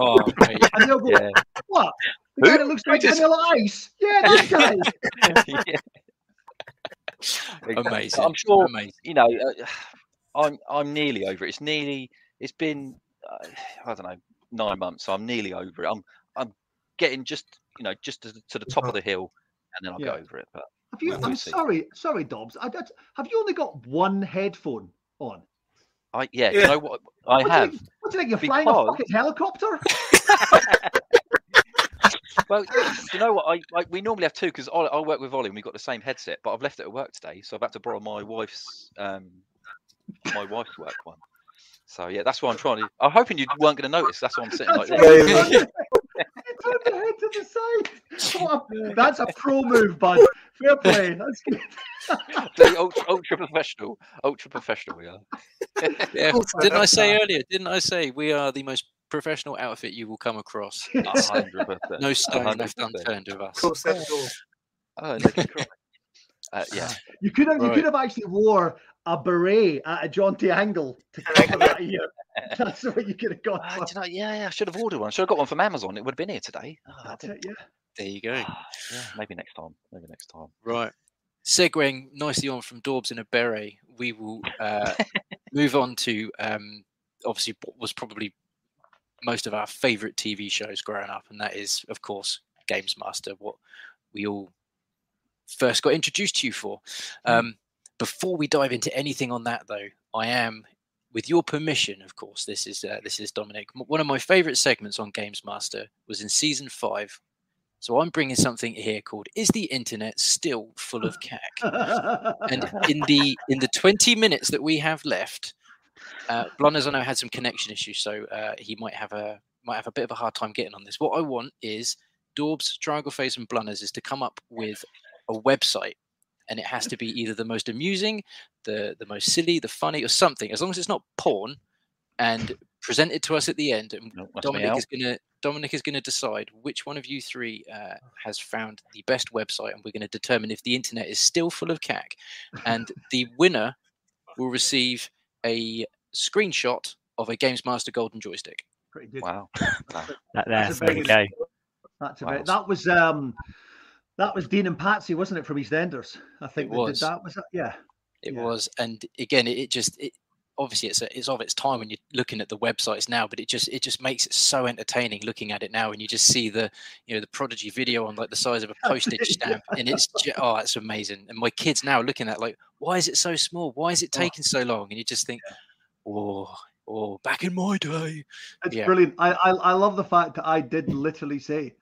Oh, mate. And they'll go, yeah. "What? The Who? guy that looks Who like just- Vanilla Ice? Yeah, that guy." yeah. Amazing. I'm sure Amazing. you know. Uh, I'm I'm nearly over it. It's nearly. It's been. Uh, I don't know. Nine months. So I'm nearly over it. I'm. I'm getting just. You know, just to, to the top of the hill, and then I'll Yeah. get over it. But Have you? I'm see. sorry, sorry, Dawbs. I, I, have you only got one headphone on? I yeah. You know what? I What do you have. What do you think? You're flying a fucking helicopter? Well, you know what? I, I we normally have two because I, I work with Ollie and we've got the same headset, but I've left it at work today, so I've had to borrow my wife's um my wife's work one. So yeah, that's what I'm trying to. I'm hoping you weren't going to notice. That's why I'm sitting like this. right. You turned the head to the side. A- That's a pro move, bud. Fair play. That's good. The ultra, ultra professional, ultra professional we are. Yeah, didn't I say that. earlier? Didn't I say we are the most professional outfit you will come across? A It's hundred percent. no a stone hundred left percent. unturned of us. Cool set it all. Oh, and they can cry. Uh, yeah, You could have you could have actually wore a beret at a jaunty angle to cover that ear. That's what you could have got. Ah, for. do you know, yeah, yeah. I should have ordered one. Should have got one from Amazon. It would have been here today. Oh, That's it, yeah. There you go. yeah, maybe next time. Maybe next time. Right. Segueing nicely on from Dawbs in a beret, we will uh, move on to um, obviously what was probably most of our favourite TV shows growing up, and that is, of course, Games Master, what we all first got introduced to you for. Um, before we dive into anything on that, though, I am, with your permission, of course, this is uh, this is Dominik. One of my favourite segments on Games Master was in season five. So I'm bringing something here called "Is the Internet Still Full of Cack?" and in the in the 20 minutes that we have left uh Blunners I know had some connection issues so uh he might have a might have a bit of a hard time getting on this what I want is Dawbs Triangle Face and Blunners is to come up with a website and it has to be either the most amusing the the most silly the funny or something as long as it's not porn and present it to us at the end and No, that's Dominik is gonna Dominik is gonna decide which one of you three uh, has found the best website, and we're gonna determine if the internet is still full of cack. And the winner will receive a screenshot of a Games Master Golden joystick. Pretty good. Wow. That there, That's a there we go. That's Wow. about that was um that was Dean and Patsy, wasn't it, from EastEnders? I think It that did was. that was that. Yeah. It Yeah. was, and again, it, it just it obviously it's a, it's of its time when you're looking at the websites now, but it just it just makes it so entertaining looking at it now, and you just see the you know the prodigy video on like the size of a postage stamp, and it's ju- oh, it's amazing. And my kids now looking at like, why is it so small? Why is it Oh. taking so long? And you just think, oh, oh, back in my day, It's Yeah. brilliant. I, I I love the fact that I did literally say,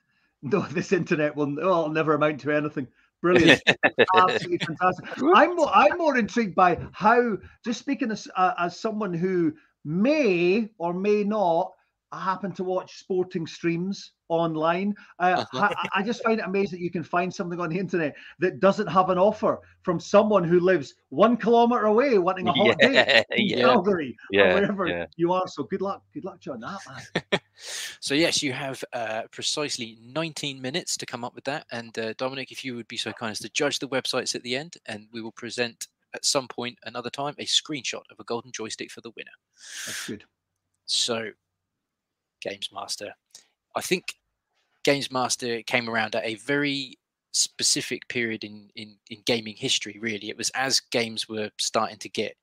no, this internet will oh, it'll never amount to anything. Brilliant. Absolutely fantastic. I'm more, I'm more intrigued by how, just speaking as, uh, as someone who may or may not happen to watch sporting streams online, uh, Uh-huh. I, I just find it amazing that you can find something on the internet that doesn't have an offer from someone who lives one kilometer away wanting a hot day in yeah, Calgary or wherever yeah. you are. So good luck. Good luck to you on that, man. So yes, you have uh, precisely 19 minutes to come up with that. And uh, Dominik, if you would be so kind as to judge the websites at the end, and we will present at some point another time a screenshot of a golden joystick for the winner. That's good. So, Games Master, I think Games Master came around at a very specific period in, in in gaming history. Really, it was as games were starting to get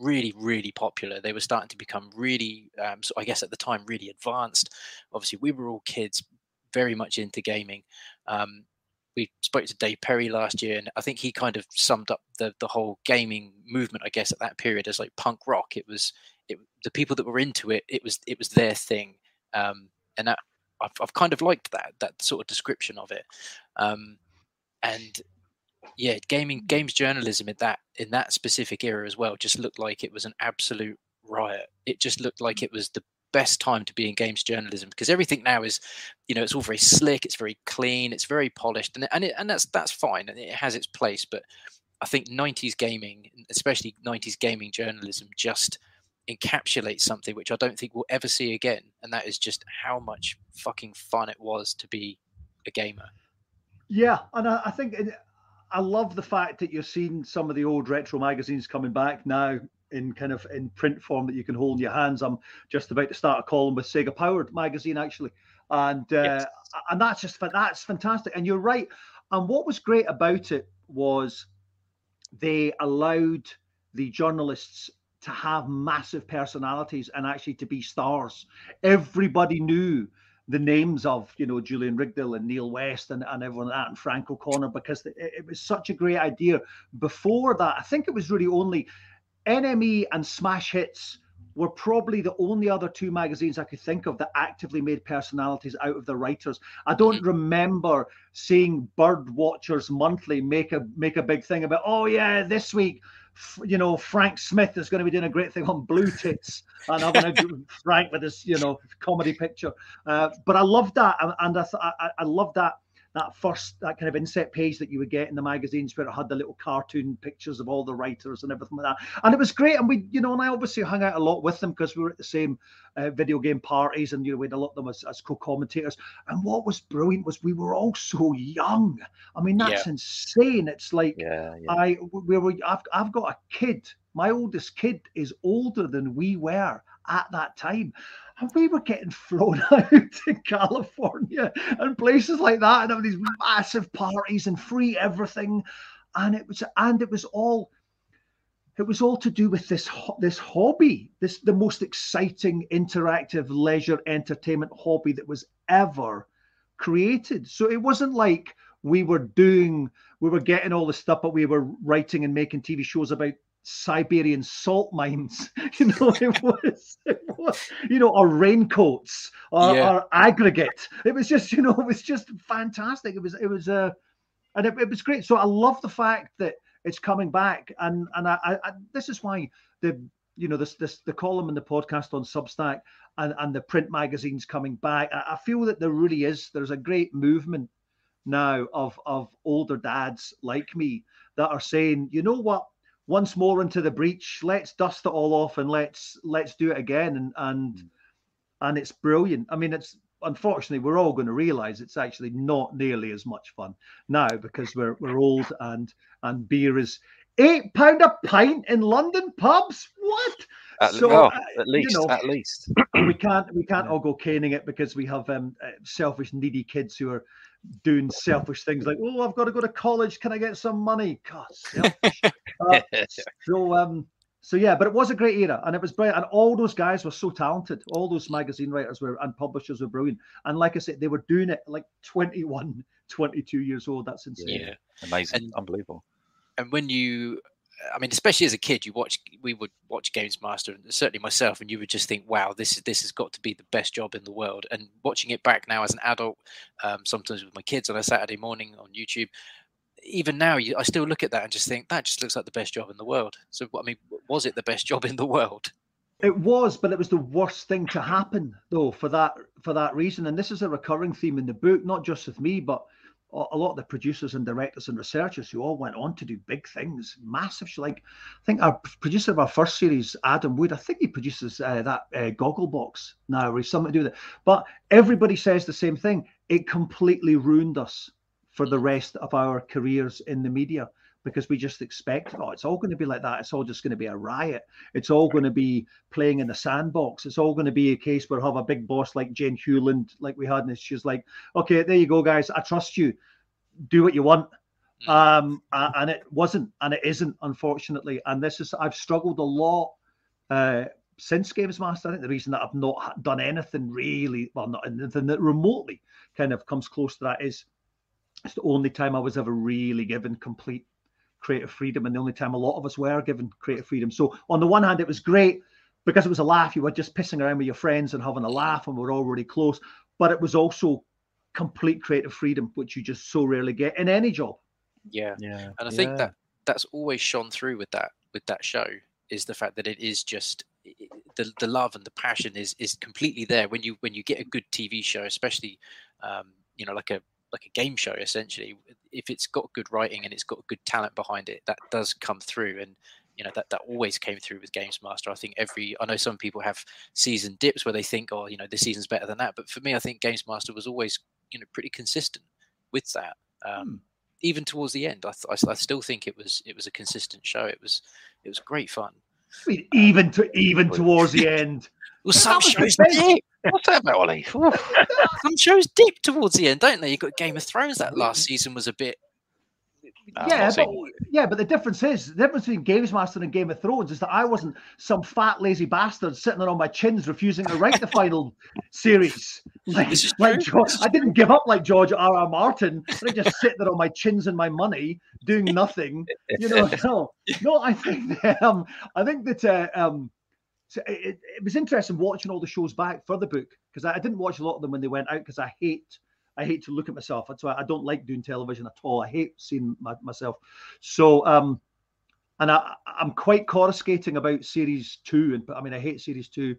really really popular. They were starting to become really um, so i guess at the time really advanced. Obviously we were all kids very much into gaming. Um, we spoke to dave perry last year and i think he kind of summed up the the whole gaming movement i guess at that period as like punk rock. It was it, the people that were into it it was it was their thing. Um, and that I've, I've kind of liked that that sort of description of it. Um, and yeah gaming mm. games journalism in that in that specific era as well just looked like it was an absolute riot. It just looked like mm. it was the best time to be in games journalism because everything now is you know it's all very slick it's very clean it's very polished and, and, it, and that's that's fine and it has its place but i think 90s gaming especially 90s gaming journalism just encapsulates something which i don't think we'll ever see again and that is just how much fucking fun it was to be a gamer. Yeah, and I, I think I love the fact that you're seeing some of the old retro magazines coming back now in kind of in print form that you can hold in your hands. I'm just about to start a column with Sega Powered magazine actually, and uh, Yes. and that's just that's fantastic. And you're right. And what was great about it was they allowed the journalists to have massive personalities and actually to be stars. Everybody knew the names of you know Julian Rignall and Neil West and, and everyone like that and Frank O'Connor because it, it was such a great idea. Before that, I think it was really only NME and Smash Hits were probably the only other two magazines I could think of that actively made personalities out of the writers. I don't mm. remember seeing Bird Watchers Monthly make a make a big thing about oh yeah this week you know Frank Smith is going to be doing a great thing on Blue Tits and I'm going to Frank with this you know comedy picture. Uh, but I love that and, I, I I love that that first that kind of inset page that you would get in the magazines where it had the little cartoon pictures of all the writers and everything like that and it was great and we you know and i obviously hung out a lot with them because we were at the same uh, video game parties and you know we had a lot of them as, as co-commentators and what was brilliant was we were all so young i mean that's insane it's like Yeah, yeah. I we were I've, I've got a kid. My oldest kid is older than we were at that time. And we were getting flown out to California and places like that and having these massive parties and free everything. And it was and it was all it was all to do with this this hobby, this the most exciting interactive leisure entertainment hobby that was ever created. So it wasn't like we were doing we were getting all the stuff, but we were writing and making TV shows about Siberian salt mines. You know, it was, it was you know, or raincoats or, Yeah. or aggregate. It was just, you know, it was just fantastic. It was, it was, uh, and it, it was great. So I love the fact that it's coming back, and and I, I, I this is why the you know this this the column and the podcast on Substack and and the print magazines coming back. I, I feel that there really is there's a great movement now of of older dads like me that are saying, you know what, once more into the breach, let's dust it all off and let's let's do it again. And and and it's brilliant. I mean, it's unfortunately we're all going to realize it's actually not nearly as much fun now because we're we're old and and beer is eight pound a pint in London pubs. What? At, So, well, uh, at you least, know, at least. we can't we can't all go caning it because we have um, uh, selfish, needy kids who are doing selfish things like, oh, I've got to go to college. Can I get some money? God, selfish. Uh, so um, so yeah, but it was a great era, and it was brilliant. And all those guys were so talented. All those magazine writers were and publishers were brilliant. And like I said, they were doing it like 21, 22 years old. That's insane. yeah, amazing, And- unbelievable. and when you i mean especially as a kid you watch we would watch games master and certainly myself and you would just think wow this is this has got to be the best job in the world and watching it back now as an adult um, sometimes with my kids on a saturday morning on youtube even now you, i still look at that and just think that just looks like the best job in the world so i mean was it the best job in the world It was, but it was the worst thing to happen though for that for that reason. And this is a recurring theme in the book, not just with me, but a lot of the producers and directors and researchers who all went on to do big things, massive. Like I think our producer of our first series, Adam Wood, I think he produces uh, that uh, Goggle Box now, or he's something to do with it. But everybody says the same thing. It completely ruined us for the rest of our careers in the media because we just expect, oh, it's all going to be like that. It's all just going to be a riot. It's all going to be playing in the sandbox. It's all going to be a case where we have a big boss like Jane Hewland, like we had, and she's like, okay, there you go, guys. I trust you. Do what you want. Mm. Um, and it wasn't, and it isn't, unfortunately. And this is, I've struggled a lot uh, since Games Master. I think the reason that I've not done anything really, well, not anything that remotely kind of comes close to that is it's the only time I was ever really given complete creative freedom, and the only time a lot of us were given creative freedom. So on the one hand, it was great because it was a laugh. You were just pissing around with your friends and having a laugh, and we're all really close. But it was also complete creative freedom, which you just so rarely get in any job. yeah Yeah, and i think that that's always shone through with that with that show is the fact that it is just i- i- the the love and the passion is is completely there when you when you get a good tv show especially um you know like a like a game show essentially. If it's got good writing and it's got good talent behind it that does come through. And you know that that always came through with games master. I think every i know some people have season dips where they think oh you know this season's better than that. But for me i think games master was always you know pretty consistent with that. Um even towards the end I, th- I still think it was it was a consistent show. It was it was great fun. I mean, even to even towards the end. well some the shows What's that about, Ollie? Some shows dip towards the end don't they you got game of thrones that last season was a bit Nah, yeah, but, yeah, but the difference is the difference between Games Master and Game of Thrones is that I wasn't some fat lazy bastard sitting there on my chins refusing to write the final series. Like, like George, I didn't give up like George R. R. Martin. I just sit there on my chins and my money doing nothing. You know, no, no. I think that, um, I think that uh, um, so it, it- was interesting watching all the shows back for the book because I, I didn't watch a lot of them when they went out because I hate I hate to look at myself. That's why I don't like doing television at all. I hate seeing my, myself. So um, and I I'm quite coruscating about series two, and I mean I hate series two,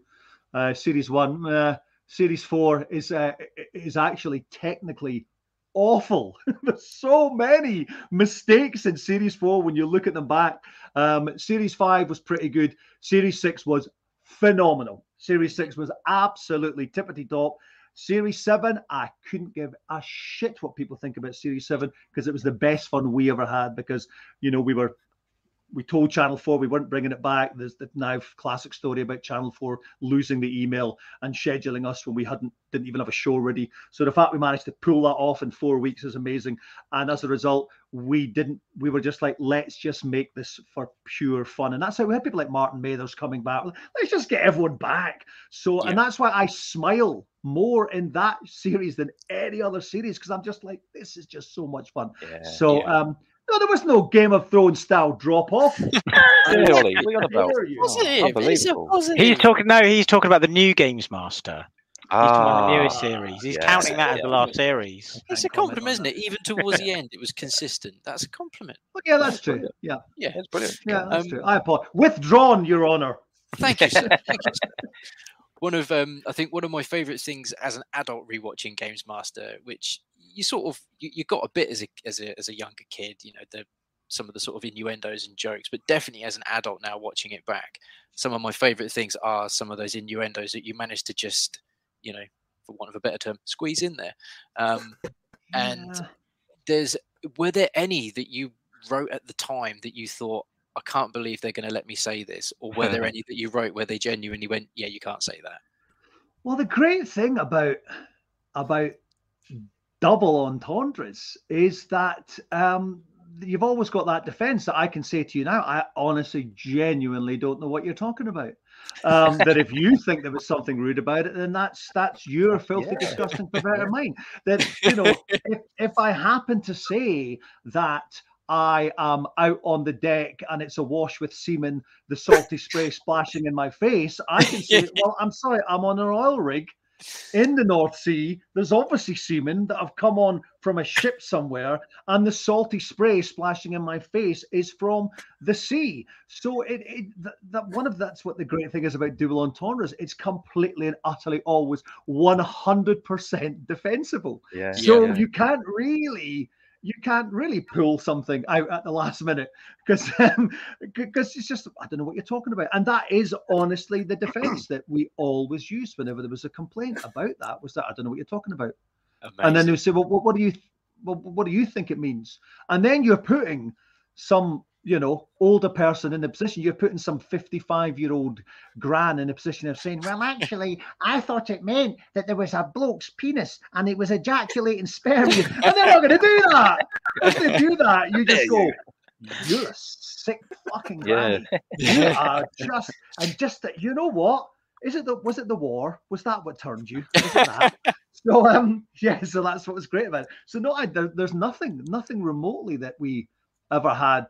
uh, series one, uh, series four is uh, is actually technically awful. There's so many mistakes in series four when you look at them back. Um, series five was pretty good. Series six was phenomenal. Series six was absolutely tippity top. Series seven, I couldn't give a shit what people think about Series seven because it was the best fun we ever had because you know we were we told Channel 4 we weren't bringing it back. There's the now classic story about Channel 4 losing the email and scheduling us when we hadn't didn't even have a show ready. So the fact we managed to pull that off in four weeks is amazing. And as a result, we didn't. We were just like, let's just make this for pure fun. And that's how we had people like Martin Mathers coming back. Let's just get everyone back. So and that's why I smile more in that series than any other series because I'm just like, this is just so much fun. Yeah. So yeah. um no, there was no Game of Thrones style drop off. Hey, Ollie, what are you on about? positive it's a unbelievable. positive He's talking. No, he's talking about the new Games Master. He's talking about the Ah, newest series. He's yes, counting that as the last series. it's a compliment isn't it even towards the end it was consistent that's a compliment yeah, that's That's true. brilliant. Yeah, yeah It's brilliant. yeah, that's Um, true. I apologize. Withdrawn, Your Honor. Thank you, sir. Thank you, sir. One of um, I think one of my favourite things as an adult rewatching Games Master, which you sort of you, you got a bit as a as a as a younger kid, you know, the some of the sort of innuendos and jokes, but definitely as an adult now watching it back, some of my favourite things are some of those innuendos that you managed to just, you know, for want of a better term, squeeze in there. Um, and there's were there any that you wrote at the time that you thought I can't believe they're going to let me say this, or were there any that you wrote where they genuinely went, "Yeah, you can't say that." Well, the great thing about about double entendres is that um, you've always got that defense that I can say to you now. I honestly, genuinely don't know what you're talking about. Um, that if you think there was something rude about it, then that's that's your filthy, Yeah. disgusting, perverted mind. That you know, if if I happen to say that I am out on the deck and it's awash with semen, the salty spray splashing in my face, I can say, well, I'm sorry, I'm on an oil rig in the North Sea. There's obviously seamen that have come on from a ship somewhere, and the salty spray splashing in my face is from the sea. So it, it that, that one of that's what the great thing is about double entendres. It's completely and utterly always 100% defensible. Yeah. So Yeah. you can't really you can't really pull something out at the last minute because um, because it's just I don't know what you're talking about, and that is honestly the defense that we always used whenever there was a complaint about that was that I don't know what you're talking about, Amazing. and then they would say, well, what, what do you well, what do you think it means? And then you're putting some you know older person in the position you're putting some 55 year old gran in a position of saying well actually i thought it meant that there was a bloke's penis and it was ejaculating sperm. And they're not going to do that. If they do that you just go you're a sick fucking Yeah. granny you are just and just that you know what? Is it the was it the war? Was that what turned you? Was it that? So um yeah so that's what was great about it. So no I, there, there's nothing nothing remotely that we ever had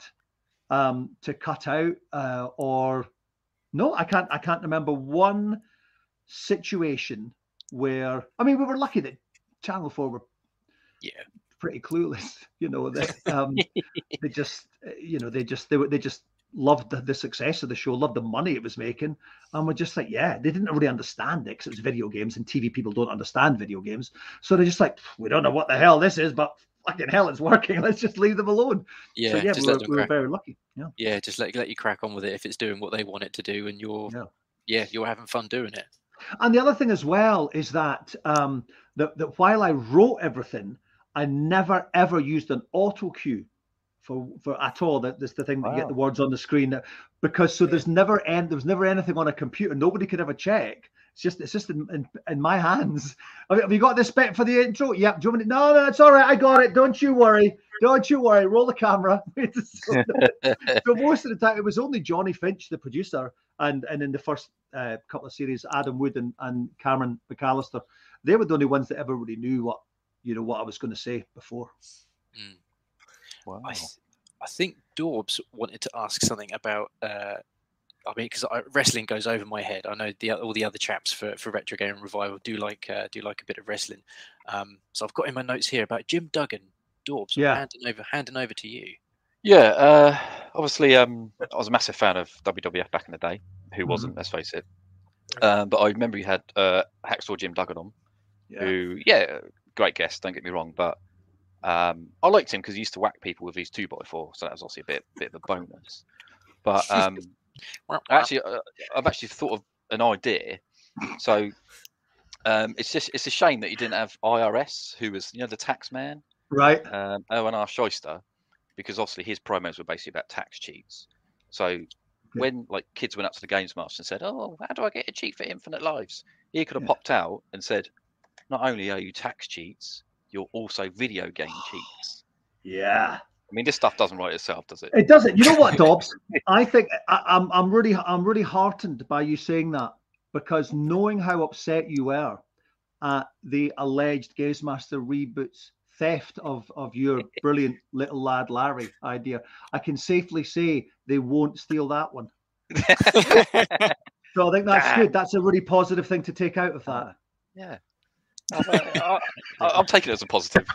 um to cut out uh or no i can't i can't remember one situation where i mean we were lucky that channel 4 were Yeah. pretty clueless you know that um they just you know they just they were they just loved the, the success of the show loved the money it was making and we're just like yeah they didn't really understand it because it was video games and tv people don't understand video games so they're just like we don't know what the hell this is but fucking hell it's working let's just leave them alone yeah, so yeah we, were, we were very lucky yeah Yeah, just let let you crack on with it if it's doing what they want it to do, and you're Yeah. yeah, you're having fun doing it. And the other thing as well is that um, that, that while I wrote everything, I never ever used an auto cue for for at all. That that's the thing that you get the words on the screen because so there's never end there was never anything on a computer. Nobody could ever check. It's just it's just in, in, in my hands. Have you- got this bit for the intro? Yep. Do you want me to, no, no, it's all right. I got it. Don't you worry. Don't you worry. Roll the camera. so, so most of the time it was only Johnny Finch, the producer, and and in the first uh, couple of series, Adam Wood and, and Cameron McAllister, they were the only ones that ever really knew what you know what I was going to say before. Wow. I, th- I think Dawbs wanted to ask something about. Uh, I mean, because wrestling goes over my head. I know the all the other chaps for, for Retro Game Revival do like uh, do like a bit of wrestling. Um, so I've got in my notes here about Jim Duggan. Dawbs, Yeah. handing over handing over to you. Yeah, uh, obviously, um, I was a massive fan of WWF back in the day. Who Mhm. wasn't? Let's face it. Um, but I remember you had uh, Hacksaw Jim Duggan on, who, yeah, great guest. Don't get me wrong, but um, I liked him because he used to whack people with his two by four, so that was obviously a bit bit of a bonus. But um, actually, uh, I've actually thought of an idea. So um, it's just it's a shame that you didn't have IRS, who was you know the tax man right. um, Irwin R. Schyster, because obviously his promos were basically about tax cheats. So when like kids went up to the games master and said, "Oh, how do I get a cheat for Infinite Lives?" He could have Yeah. popped out and said, "Not only are you tax cheats, you're also video game cheats." Yeah. I mean, this stuff doesn't write itself, does it? It doesn't. You know what, Dawbs? I think I, I'm I'm really I'm really heartened by you saying that because knowing how upset you were at the alleged Games Master reboots theft of of your brilliant little lad Larry idea, I can safely say they won't steal that one. So I think that's good. That's a really positive thing to take out of that. yeah. I, I, am taking it as a positive.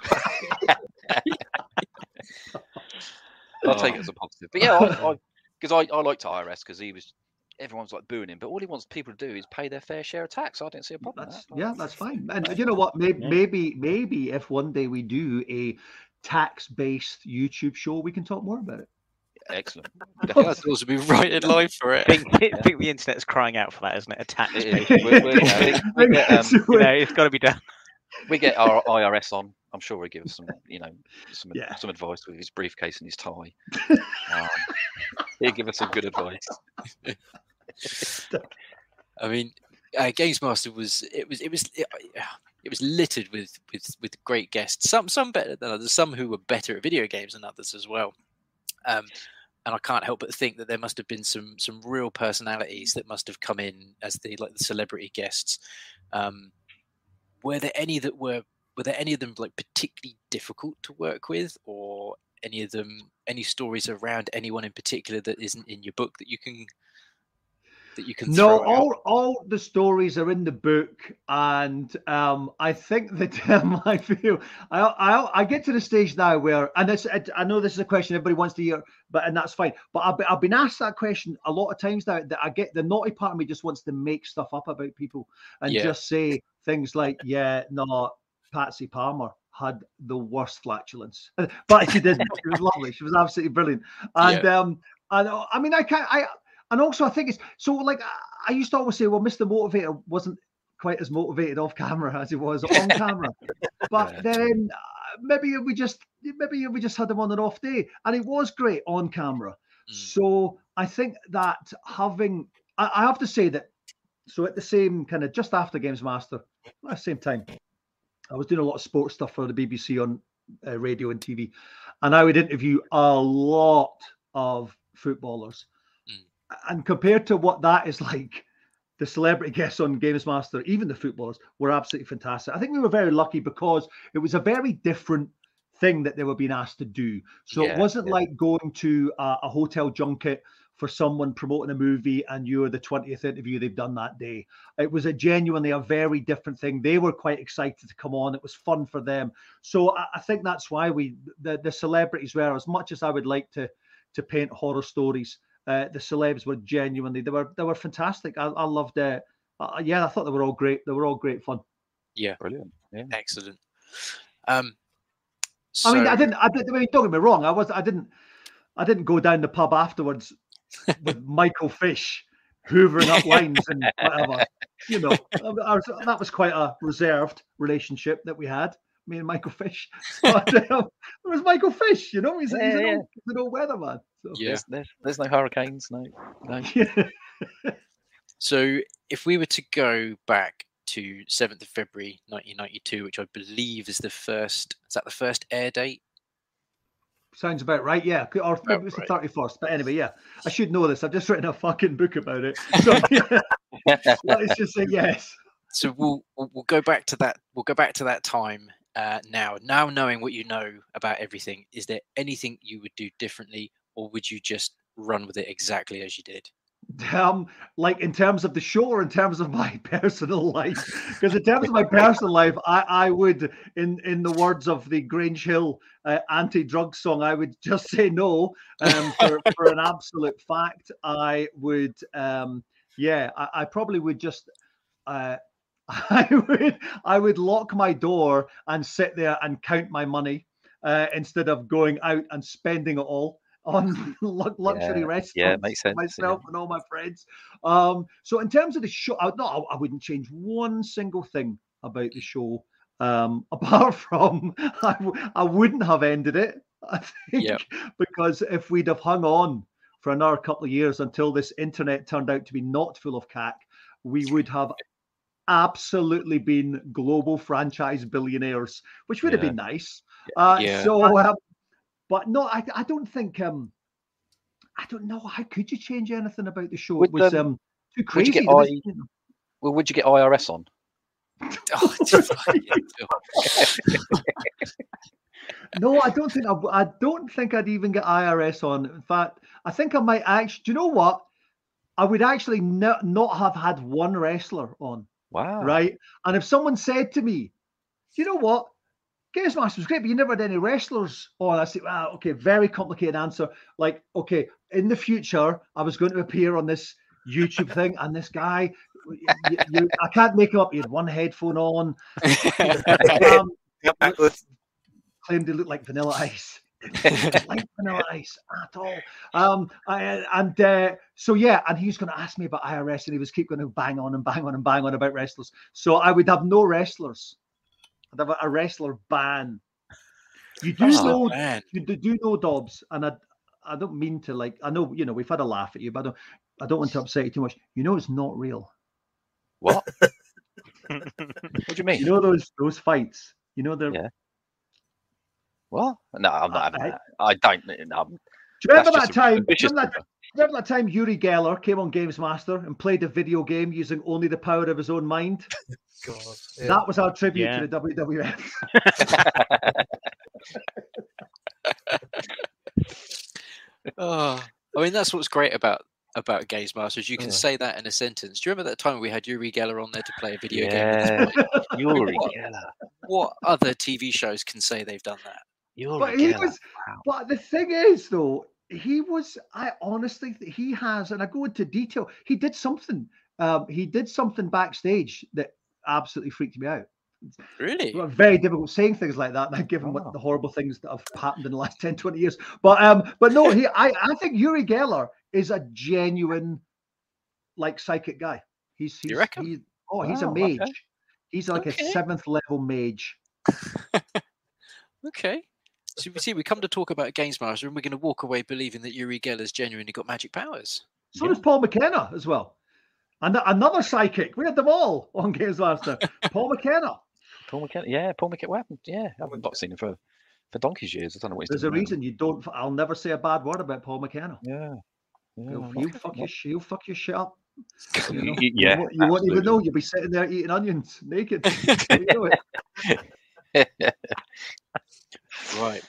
I'll take it as a positive. But yeah, because I, because I, I liked IRS because he was everyone's like booing him, but all he wants people to do is pay their fair share of tax. I didn't see a problem. with That's that. yeah, that's fine. And you know what? Maybe Yeah. maybe maybe if one day we do a tax-based YouTube show, we can talk more about it. Excellent. Yeah, Definitely. Dawbs would be right in line for I it. think, I think the internet's crying out for that, isn't it? A tax It is. base. We're- we're- we get, um, You know, it's got to be done. We get our IRS on. I'm sure he'll give us some, you know, some Yeah. some advice with his briefcase and his tie. Um, he'll give us some good advice. I mean, uh, Games Master was it was it was it, it was littered with with with great guests. Some some better than others. Some who were better at video games than others as well. Um, and I can't help but think that there must have been some some real personalities that must have come in as the like the celebrity guests. Um, were there any that were were there any of them like particularly difficult to work with, or any of them any stories around anyone in particular that isn't in your book that you can that you can No, throw out? all all the stories are in the book, and um, I think that um, I feel I, I I get to the stage now where, and this I, I know this is a question everybody wants to hear, but and that's fine. But I've, been- I've been asked that question a lot of times now. That I get the naughty part of me just wants to make stuff up about people and Yeah. just say things like, "Yeah, no, Patsy Palmer." Had the worst flatulence, but she didn't. She was lovely. She was absolutely brilliant. And um, and uh, I mean, I can't. I and also I think it's so like I- used to always say, well, Mr. Motivator wasn't quite as motivated off camera as he was on camera, but then uh, maybe we just maybe we just had him on an off day, and it was great on camera. Mm. So I think that having I, I have to say that so at the same kind of just after Games Master, at the same time, I was doing a lot of sports stuff for the BBC on uh, radio and TV, and I would interview a lot of footballers. And compared to what that is like, the celebrity guests on Games Master, even the footballers, were absolutely fantastic. I think we were very lucky because it was a very different thing that they were being asked to do. So it wasn't yeah. like going to a, a hotel junket for someone promoting a movie and you're the 20th interview they've done that day. It was a genuinely a very different thing. They were quite excited to come on. It was fun for them. So I, I think that's why we the, the celebrities were as much as I would like to to paint horror stories. Uh, the celebs were genuinely they were they were fantastic. I, I loved it. Uh, yeah, I thought they were all great. They were all great fun. Yeah, brilliant. Yeah. Excellent. Um, I mean, I didn't. I didn't. I mean, don't get me wrong. I was. I didn't. I didn't go down the pub afterwards with Michael Fish hoovering up lines and whatever. You know, I was, that was quite a reserved relationship that we had. Me and Michael Fish. But um, it was Michael Fish. You know, he's, he's, Yeah, an, yeah. old, he's an old weatherman. So. Yeah. There's, there's, there's no hurricanes. No. No. So if we were to go back to 7th of February 1992, which I believe is the first, is that the first air date? Sounds about right, yeah. Or maybe it was the right. thirty first. But anyway, yeah, I should know this. I've just written a fucking book about it. So yeah, let's just say yes. So we'll, we'll we'll go back to that. We'll go back to that time uh, now. Now knowing what you know about everything, is there anything you would do differently, or would you just run with it exactly as you did? um like in terms of the show or in terms of my personal life? Because in terms of my personal life i i would in in the words of the grange hill uh, anti-drug song i would just say no um for, for an absolute fact. I would um yeah i, I probably would just uh I would I would lock my door and sit there and count my money uh, instead of going out and spending it all on luxury Yeah, restaurants yeah, makes for sense, yeah. myself and all my friends. Um, so in terms of the show, I, no, I, I wouldn't change one single thing about the show. Um, apart from I, w- I wouldn't have ended it. I think Yep. because if we'd have hung on for another couple of years until this internet turned out to be not full of cack, we would have absolutely been global franchise billionaires, which would have been nice. Uh, Yeah. So, um, but no, I, I don't think. Um, I don't know. How could you change anything about the show? Would, it was um, um, too would you crazy. get was- I- you know. Well, would you get IRS on? Oh. No, I don't think I don't think I'd even get IRS on. In fact, I think I might actually. Do you know what? I would actually not not have had one wrestler on, Wow. right? And if someone said to me, "You know what? Games Master was great, but you never had any wrestlers on," I say, "Wow, okay, very complicated answer. Like, okay, in the future, I was going to appear on this YouTube thing, and this guy, you, you, I can't make him up. He had one headphone on, um, Yep, that was claimed he looked like Vanilla Ice. Like Vanilla Ice at all. Um, I, and uh, so yeah, and he was going to ask me about IRS, and he was keep going to bang on and bang on and bang on about wrestlers. So I would have no wrestlers. I'd have a, a wrestler ban. You do Oh, know man. you do, do know Dawbs, and I I don't mean to like I know you know we've had a laugh at you, but I don't I don't want to upset you too much. You know it's not real. What? what do you mean? You know those those fights. You know they're. Yeah. what? No, I'm not having I- that. I don't. No, Do you remember that just a- a time? Remember that, temper. Remember that time Uri Geller came on Games Master and played a video game using only the power of his own mind? God. Yeah. That was our tribute Yeah. to the WWF. Oh, ah, I mean, that's what's great about about Games Masters. You can Yeah. say that in a sentence. Do you remember that time we had Uri Geller on there to play a video game? Yeah. with us? Like, Uri What? Geller. What other TV shows can say they've done that? Uri but he Geller. was. Wow. But the thing is, though, he was. I honestly, he has, and I go into detail. He did something. Um, he did something backstage that absolutely freaked me out. Really? Very difficult saying things like that now, given Oh. what the horrible things that have happened in the last 10, 20 years. But um, but no, he I, I think Uri Geller is a genuine like psychic guy. He's he's You reckon? he- oh, he's a Wow, okay. mage. He's like Okay. a seventh level mage. Okay. So we see, we come to talk about Games Master, and we're going to walk away believing that Uri Geller's genuinely got magic powers. So Yeah. does Paul McKenna as well. And another psychic. We had them all on Games Master. Paul McKenna. Paul McKenna. Yeah, Paul McKenna. What happened? Yeah, I've not not seen him for for donkey's years. I don't know what he's There's a doing now. reason you don't. I'll never say a bad word about Paul McKenna. Yeah. yeah He'll, I'm he'll not- fuck your, sh- he'll fuck your shit up. You, know? yeah, you, won't, you won't even know. You'll be sitting there eating onions naked. You know it. Right.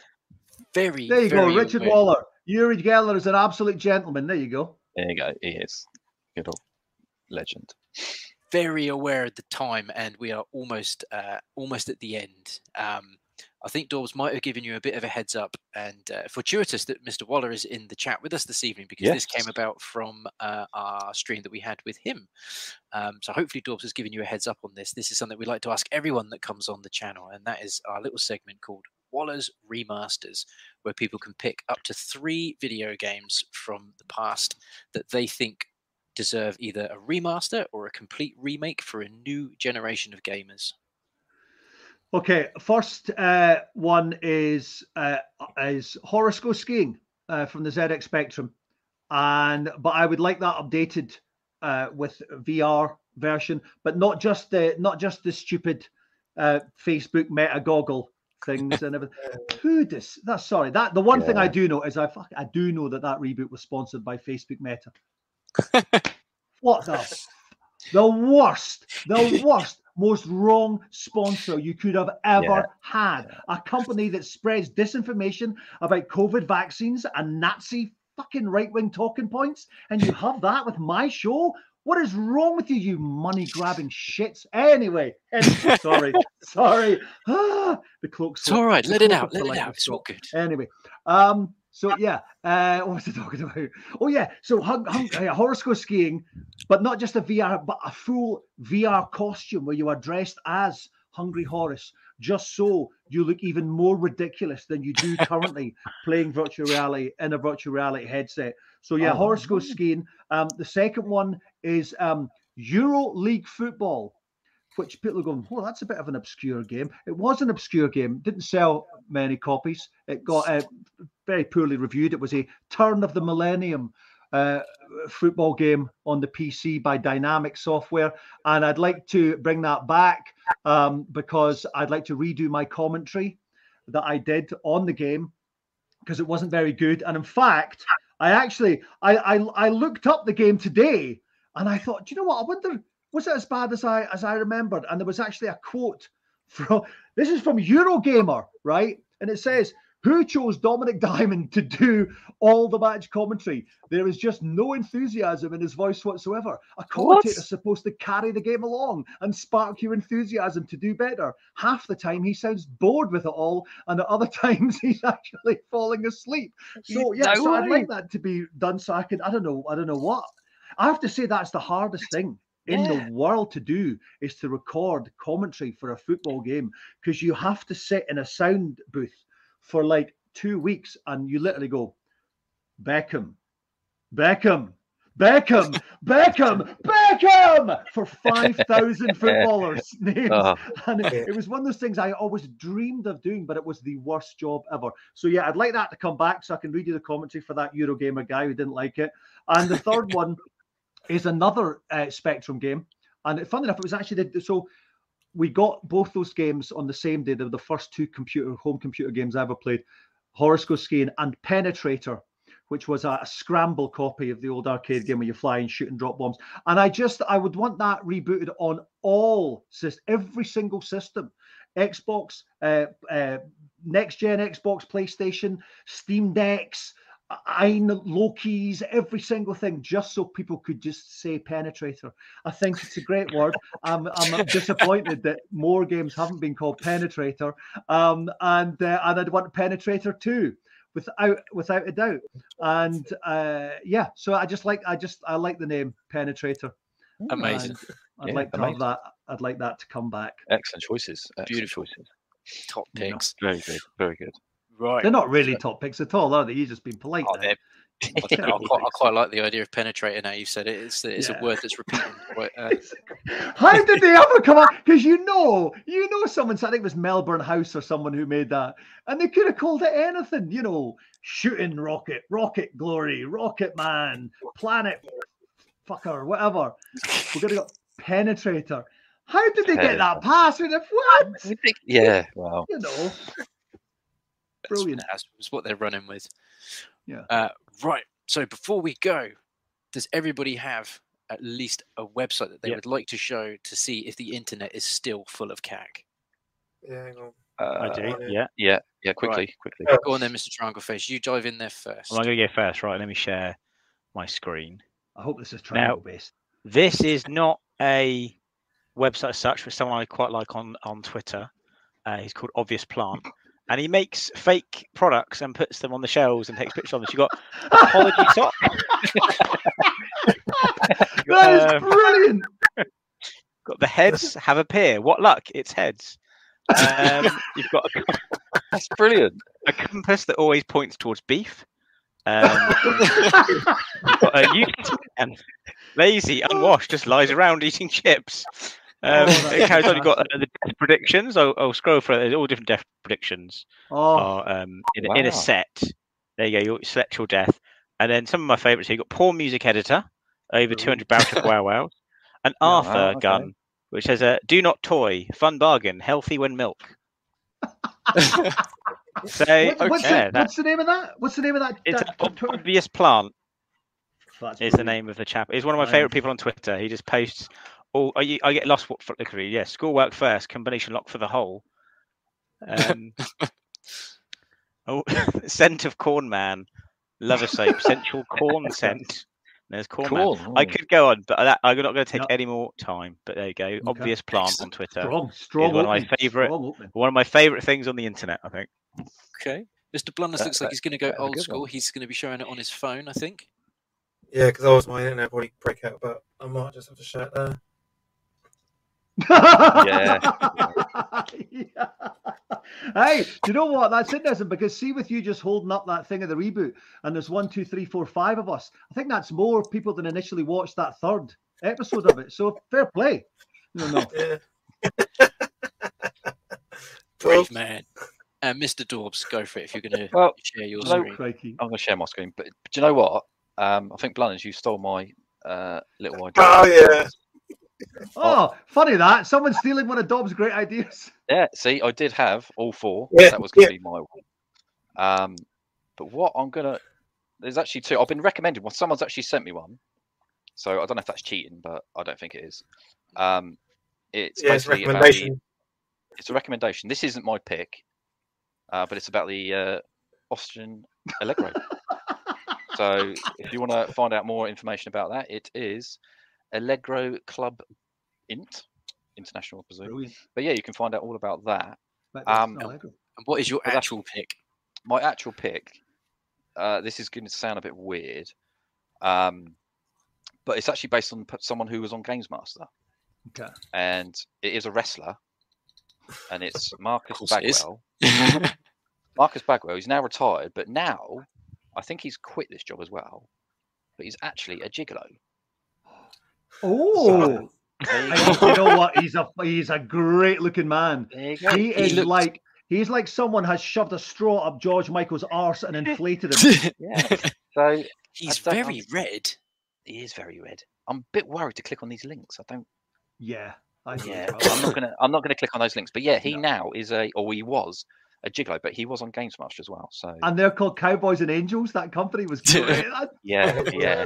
Very. There you go, Richard aware- Waller. Uri Geller is an absolute gentleman. There you go. There you go. He is. Good old legend. very aware of the time, and we are almost uh, almost at the end. Um, I think Dawbs might have given you a bit of a heads up, and uh, fortuitous that Mr. Waller is in the chat with us this evening because this came about from uh, our stream that we had with him. Um, so hopefully, Dawbs has given you a heads up on this. This is something we like to ask everyone that comes on the channel, and that is our little segment called Waller's Remasters, where people can pick up to three video games from the past that they think deserve either a remaster or a complete remake for a new generation of gamers. Okay, first uh, one is uh, is Horace Goes Skiing uh, from the ZX Spectrum, and but I would like that updated uh, with VR version, but not just the not just the stupid uh, Facebook Meta goggle things and everything. Who does that? Sorry, that the one thing I do know is I fuck, I do know that that reboot was sponsored by Facebook Meta. what the the worst, the worst, most wrong sponsor you could have ever Yeah. had. A company that spreads disinformation about COVID vaccines and Nazi fucking right wing talking points, and you have that with my show. What is wrong with you, you money grabbing shits? Anyway, anyway, sorry, sorry. Ah, the cloak. It's all right. Let it out. Let it out. It's all good. Anyway, um, so yeah, uh, what was I talking about? Oh yeah, so hung, hung, uh, Horace Goes Skiing, but not just a VR, but a full VR costume where you are dressed as Hungry Horace, just so you look even more ridiculous than you do currently playing virtual reality in a virtual reality headset. So yeah, Oh, Horace Goes Skiing. Um, the second one is um, Euro League football which people are going, well, that's a bit of an obscure game. It was an obscure game, didn't sell many copies. It got uh, very poorly reviewed. It was a turn of the millennium uh, football game on the PC by Dynamic Software. And I'd like to bring that back um, because I'd like to redo my commentary that I did on the game because it wasn't very good. And in fact, I actually I, I I looked up the game today and I thought, do you know what? I wonder was it as bad as I as I remembered? And there was actually a quote from this is from Eurogamer, right? And it says, "Who chose Dominik Diamond to do all the match commentary? There is just no enthusiasm in his voice whatsoever. A commentator's supposed to carry the game along and spark your enthusiasm to do better. Half the time he sounds bored with it all, and at other times he's actually falling asleep. So yeah, No so I'd like that to be done so I can. I don't know. I don't know what. I have to say that's the hardest thing in Yeah. the world to do is to record commentary for a football game because you have to sit in a sound booth for like two weeks and you literally go Beckham, Beckham, Beckham, Beckham, Beckham for 5,000 footballers' names. Oh, And it, it was one of those things I always dreamed of doing, but it was the worst job ever. So, yeah, I'd like that to come back so I can read you the commentary for that Eurogamer guy who didn't like it. And the third one is another uh, Spectrum game. And it- fun enough, it was actually the, so we got both those games on the same day. They were the first two computer home computer games I ever played Horace Goes Skiing and Penetrator, which was a, a scramble copy of the old arcade game where you fly and shoot and drop bombs. And I just I would want that rebooted on all sys- every single system. Xbox, uh, uh, next gen Xbox, PlayStation, Steam Decks, AYN, Loki's, every single thing, just so people could just say penetrator. I think it's a great word. I'm, I'm disappointed that more games haven't been called penetrator. Um, and uh, and I'd want penetrator too, without without a doubt. And uh, yeah, so I just like I just I like the name penetrator. Amazing. And I'd Yeah, like to amazing. have that. I'd like that to come back. excellent choices. Excellent Beautiful. choices. Top Yeah. picks. Very good. Very good. Right. They're not really top picks at all, are they? You've just been polite. Oh, now. I, I, quite, I quite like the idea of penetrator now you said it. It's, it's Yeah. a word that's repeated. Quite, uh, How did they ever come up? Because you know, you know, someone. I think it was Melbourne House or someone who made that, and they could have called it anything. You know, shooting rocket, rocket glory, rocket man, planet fucker, whatever. We're gonna go penetrator. How did they get that pass? With a what? Yeah. Wow. You know, that's- Brilliant. That's, that's what they're running with. Yeah. Uh, right. So before we go, does everybody have at least a website that they Yeah. would like to show to see if the internet is still full of CAC? Yeah, hang on. I Uh, do. yeah. Yeah. yeah. Yeah. Quickly. Quickly. Uh, Go on then, Mr. Triangle Face. You dive in there first. Well, I'm going to go first. Right. Let me share my screen. I hope this is triangle based. This is not a website as such, but someone I quite like on on Twitter. Uh, he's called Obvious Plant, and he makes fake products and puts them on the shelves and takes pictures of them. You got apology sock. You got, That is uh, brilliant. got the heads have a pear. What luck? It's heads. Um, you've got a, That's brilliant. a compass that always points towards beef. Um, got a man, lazy, unwashed, just lies around eating chips. Um, Oh, that's it carries on. You've got uh, the death predictions. I'll, I'll scroll through. There's all different death predictions oh, are um, in, a- in a set. There you go. You select your death, and then some of my favourites. here. You got poor music editor, over 200 barrels of wow wows, an Yeah. Arthur Wow, okay. gun, which says uh, "Do not toy, fun bargain, healthy when milk." So What- what's, yeah, the, that, what's the name of that? What's the name of that? it's that, an that obvious plant. That's is the name of the chap. He's one of my favourite people on Twitter. He just posts. Oh, I, I get lost. What for? literally, Yeah, schoolwork first, combination lock for the whole. Um, oh, scent of corn man, lover soap, sensual corn scent. There's corn man. Cool. I could go on, but that, I'm not going to take No. any more time. But there you go. Obvious plant on Twitter. Strong, strong. one of my favourite- One of my favourite things on the internet. I think. Okay. Mr. Blunners looks like he's going to go old school. one. He's going to be showing it on his phone, I think. Yeah, because I was my internet probably break out, but I might just have to shut it there. Yeah. Hey, do you know what? That's interesting because see, with you just holding up that thing of the reboot, and there's one, two, three, four, five of us. I think that's more people than initially watched that third episode of it. So fair play. No, no. Yeah. Brave man. Uh, Mr. Dawbs, go for it if you're going to Well, share your no- screen. Crikey. I'm going to share my screen. But, but do you know what? Um, I think Blunners, you stole my uh, little idea. Oh, yeah. Oh, funny that someone's stealing one of Dawbs' great ideas. Yeah, see, I did have all four. Yeah, that was going to yeah. be my one. Um, but what I'm gonna there's actually two. I've been recommended one. Someone's actually sent me one, so I don't know if that's cheating, but I don't think it is. Um, it's Yeah, it's a basically about the, recommendation. it's a recommendation. This isn't my pick, uh, but it's about the uh, Austin Allegro. so if you want to find out more information about that, it is Allegro Club Int International, I presume. Brilliant. But yeah, you can find out all about that. Um. And what is your But actual pick? my actual pick uh, this is going to sound a bit weird um, but it's actually based on someone who was on games master Okay. and it is a wrestler and it's marcus course it is. bagwell marcus bagwell he's now retired but now i think he's quit this job as well but he's actually a gigolo. Oh, There you I- go. you know what? He's a he's a great looking man. There. He is looks- like he's like someone has shoved a straw up George Michael's arse and inflated him. Yeah. So He's don't- very red. he is very red. I'm a bit worried to click on these links. I don't. yeah, I yeah. I'm not gonna. I'm not gonna click on those links. But yeah, he No. now is a, or he was a gigolo, but he was on Games Master as well. So And they're called Cowboys and Angels. That company was great. Yeah, yeah.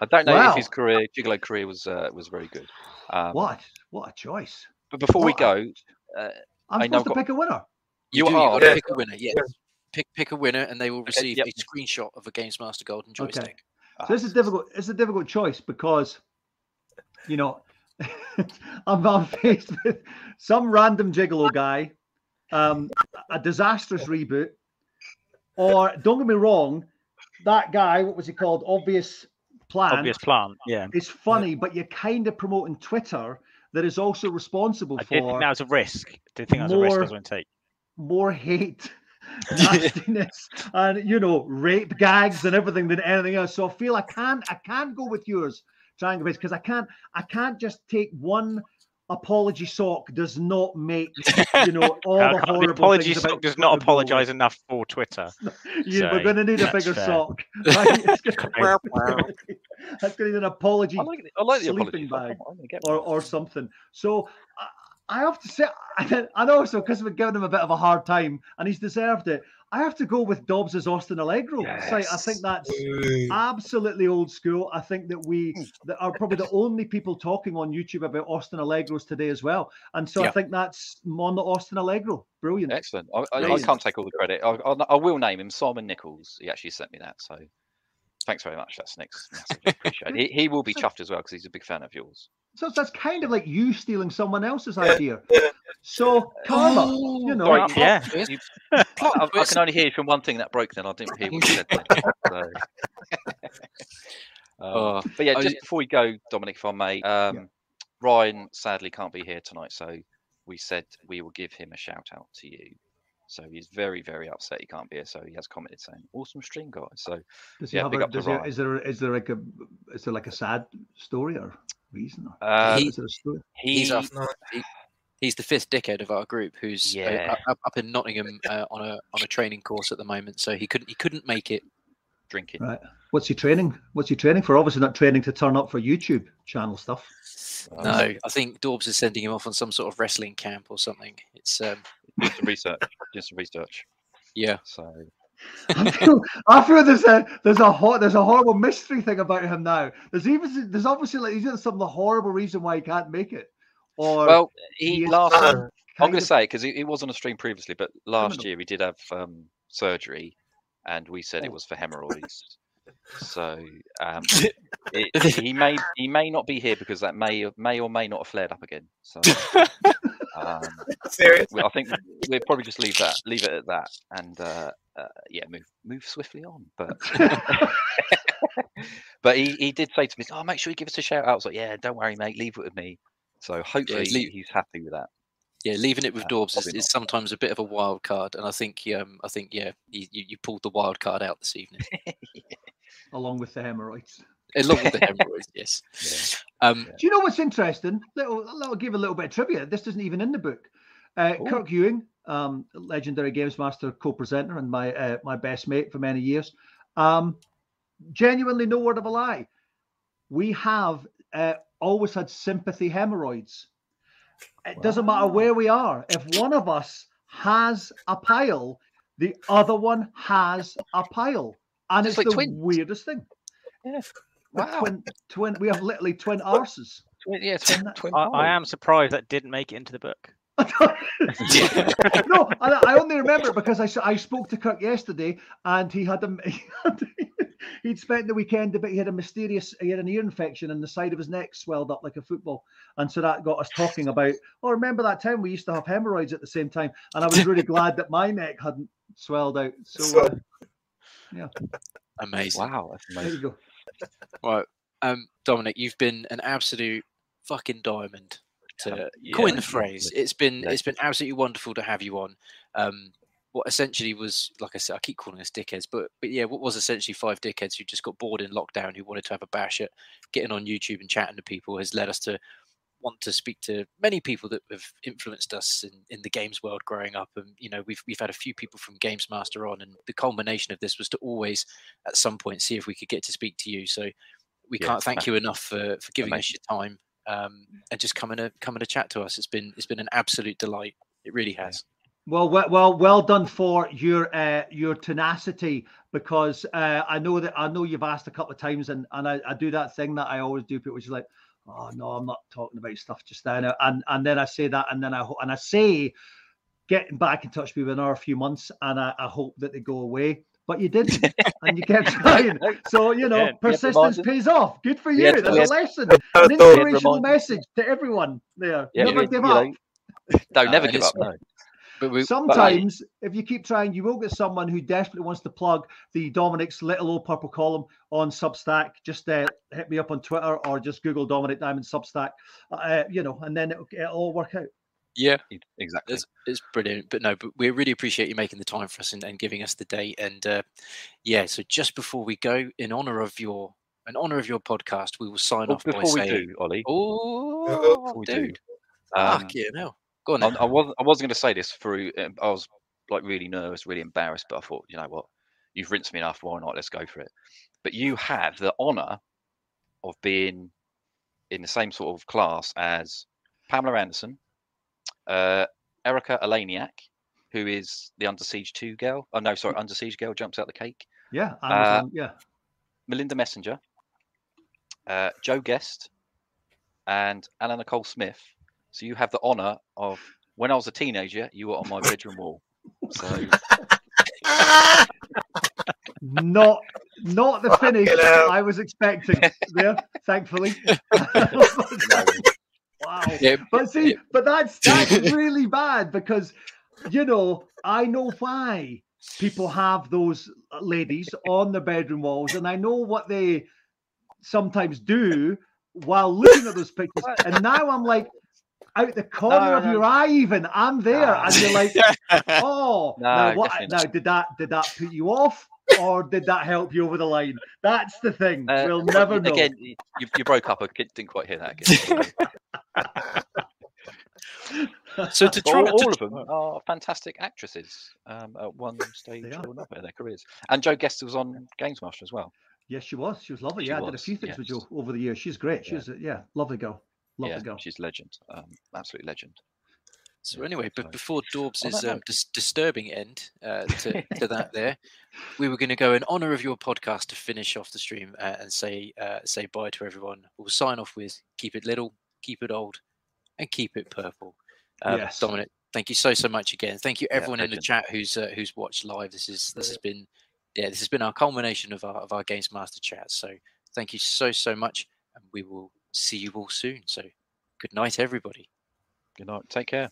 I don't know Wow. if his career, gigolo career, was uh, was very good. Um, What what a choice! But before we go, a- uh, I'm I know supposed to got- pick a winner. You, You are, You've got to yeah. pick a winner. Yes. Pick pick a winner, and they will receive yep. a screenshot of a Games Master Golden joystick. Okay. joystick. So this is difficult. It's a difficult choice because, you know, I'm, I'm faced with some random gigolo guy, um, a disastrous reboot, or don't get me wrong, that guy. What was he called? Obvious plan. Obvious plant. Yeah. It's funny, but you're kind of promoting Twitter that is also responsible I did think for that was a risk. did think that was a risk I was going to take. more hate, nastiness, and you know, rape gags and everything than anything else. So I feel I can't, I can't go with yours, Triangle Face, because I can't, I can't just take one apology sock. Does not make you know all the horrible the apology about does not apologise enough for Twitter. You, we're going to need a bigger fair. sock. Right? It's gonna- Wow, wow. That's going to need an apology I like, the- I like the sleeping apology. bag I'm- I'm gonna get or, or something. So I, I have to say, I know so because we've given him a bit of a hard time and he's deserved it. I have to go with Dawbs as Austin Allegro. It's like, I think that's absolutely old school. I think that we hmm. that are probably the only people talking on YouTube about Austin Allegros today as well. And so I think that's on the Austin Allegro. Brilliant. Excellent. I, I, I can't take all the credit. I, I, I will name him Simon Nichols. He actually sent me that. So thanks very much. That's next. Massively appreciated. He, he will be chuffed as well because he's a big fan of yours. So that's kind of like you stealing someone else's idea. So karma, Oh, you know. Sorry, yeah. twist. You- I, I can only hear from one thing that broke. Then I didn't hear what you said. Then, so. Um, Oh, but yeah, just before we go, Dominik, if I may, um, Ryan sadly can't be here tonight, so we said we will give him a shout out to you. So he's very, very upset he can't be here. So he has commented saying, "Awesome stream, guys." So Does he Yeah, have big a, up does he, is there is there like a is there like a sad story or reason? Or, uh, He- is there a story? he, he's off. No. He's the fifth dickhead of our group, who's uh, Yeah. up, up in Nottingham uh, on a on a training course at the moment. So he couldn't he couldn't make it. Drinking. Right. What's he training? What's he training for? Obviously not training to turn up for YouTube channel stuff. Um, No, I think Dawbs is sending him off on some sort of wrestling camp or something. It's um, Did some research. Did some research. yeah. So I feel, I feel there's a there's a hot there's a horrible mystery thing about him now. There's even there's obviously like he's got some horrible reason why he can't make it. Or well, he he last. I'm going to of- say because he, he was on a stream previously, but last Criminal. year he did have um, surgery, and we said it Oh. was for hemorrhoids. so um, it, he may he may not be here because that may may or may not have flared up again. So um, Serious? I think we'll probably just leave that leave it at that, and uh, uh, yeah, move move swiftly on. But but he, he did say to me, "Oh, make sure you give us a shout out." I was like, "Yeah, don't worry, mate, leave it with me." So hopefully leave- he's happy with that. Yeah, leaving it with Uh, Dawbs is, is sometimes a bit of a wild card, and I think um, I think yeah, you, you you pulled the wild card out this evening, along with the hemorrhoids. along with the hemorrhoids. Yes. Um, Do you know what's interesting? Little, I'll give a little bit of trivia. This isn't even in the book. Uh, Ooh. Kirk Ewing, um, legendary Games Master co-presenter and my uh, my best mate for many years. Um, genuinely, no word of a lie. We have uh, always had sympathy hemorrhoids. It doesn't matter where we are. If one of us has a pile, the other one has a pile, and Just it's like the twins. weirdest thing. Yeah. Wow. Twin, twin. We have literally twin arses. Twin, yeah, twin, that- twin I, I am surprised that didn't make it into the book. no, I, I only remember it because I spoke to Kirk yesterday and he had a he had, he'd spent the weekend but he had a mysterious he had an ear infection and the side of his neck swelled up like a football. And so that got us talking about oh remember that time we used to have hemorrhoids at the same time? And I was really glad that my neck hadn't swelled out. So uh, amazing. Wow, that's there you go. Right, um, Dominik, you've been an absolute fucking diamond. To Yeah, coin the phrase, it's been it's been absolutely wonderful to have you on. Um, what essentially was, like I said, I keep calling us dickheads, but but yeah, what was essentially five dickheads who just got bored in lockdown, who wanted to have a bash at getting on YouTube and chatting to people, has led us to want to speak to many people that have influenced us in, in the games world growing up. And you know, we've we've had a few people from Games Master on, and the culmination of this was to always, at some point, see if we could get to speak to you. So we Yeah, can't thank you enough for for giving us your time um, and just coming to coming to chat to us. It's been it's been an absolute delight. It really has. Well, well, well, well done for your uh, your tenacity because uh, I know that I know you've asked a couple of times, and and I, I do that thing that I always do, which is like, oh no, I'm not talking about stuff just now, and and then I say that, and then I and I say, getting back in touch with me in another few months, and I, I hope that they go away. But you didn't, and you kept trying. So you know, Again, we had persistence pays off. Good for you. had- There's we a lesson, an inspirational message to everyone there. Yeah, Never you- give up. know, No, never give up. No. But we, Sometimes, if you keep trying, you will get someone who desperately wants to plug the Dominik's little old purple column on Substack. Just uh, hit me up on Twitter or just Google Dominik Diamond Substack, uh, you know, and then it'll, it'll all work out. Yeah, Exactly. it's, it's brilliant. But no, but we really appreciate you making the time for us and, and giving us the date. And uh, yeah, so just before we go, in honor of your in honor of your podcast, we will sign Well, off by we saying, do, Ollie, "Oh, we do, dude, um, fuck yeah, no, go on." I, I wasn't. I wasn't going to say this through. um, I was like really nervous, really embarrassed, but I thought, you know what, you've rinsed me enough. Why not? Let's go for it. But you have the honour of being in the same sort of class as Pamela Anderson, uh, Erika Eleniak, who is the Under Siege Two girl. Oh no, sorry, Under Siege girl jumps out the cake. Yeah, Uh, Amazon, yeah. Melinda Messenger, uh, Jo Guest, and Anna Nicole Smith. So you have the honour of when I was a teenager, you were on my bedroom wall. So Not, not the finish Fucking. I was expecting. There, thankfully. wow. Yeah, But see, yeah. but that's that's really bad because you know I know why people have those ladies on their bedroom walls, and I know what they sometimes do while looking at those pictures. And now I'm like, out the corner No, of no. your eye, even I'm there, Ah. and you're like, oh, No, now what? Now did that did that put you off? Or did that help you over the line? That's the thing. uh, we'll never know. again, you, you broke up. I ki- didn't quite hear that again. So to try all, to, all of them are fantastic actresses um, at one stage or another in their careers. And Jo Guest was on Games Master as well. Yes, she was. She was lovely. She yeah, I did a few things with yes. Joe over the years. She's great. Yeah. She's a, yeah, lovely girl. Lovely yeah, girl. she's legend. Um, absolute legend. So anyway, but before Dawbs' on um, dis- disturbing end uh, to, to that, there, we were going to go in honor of your podcast to finish off the stream uh, and say uh, say bye to everyone. We'll sign off with keep it little, keep it old, and keep it purple. Um, Yes. Dominik, thank you so so much again. Thank you Yeah, everyone in the chat who's uh, who's watched live. This is this has been yeah this has been our culmination of our of our Games Master chat. So thank you so so much, and we will see you all soon. So good night, everybody. Good night. Take care.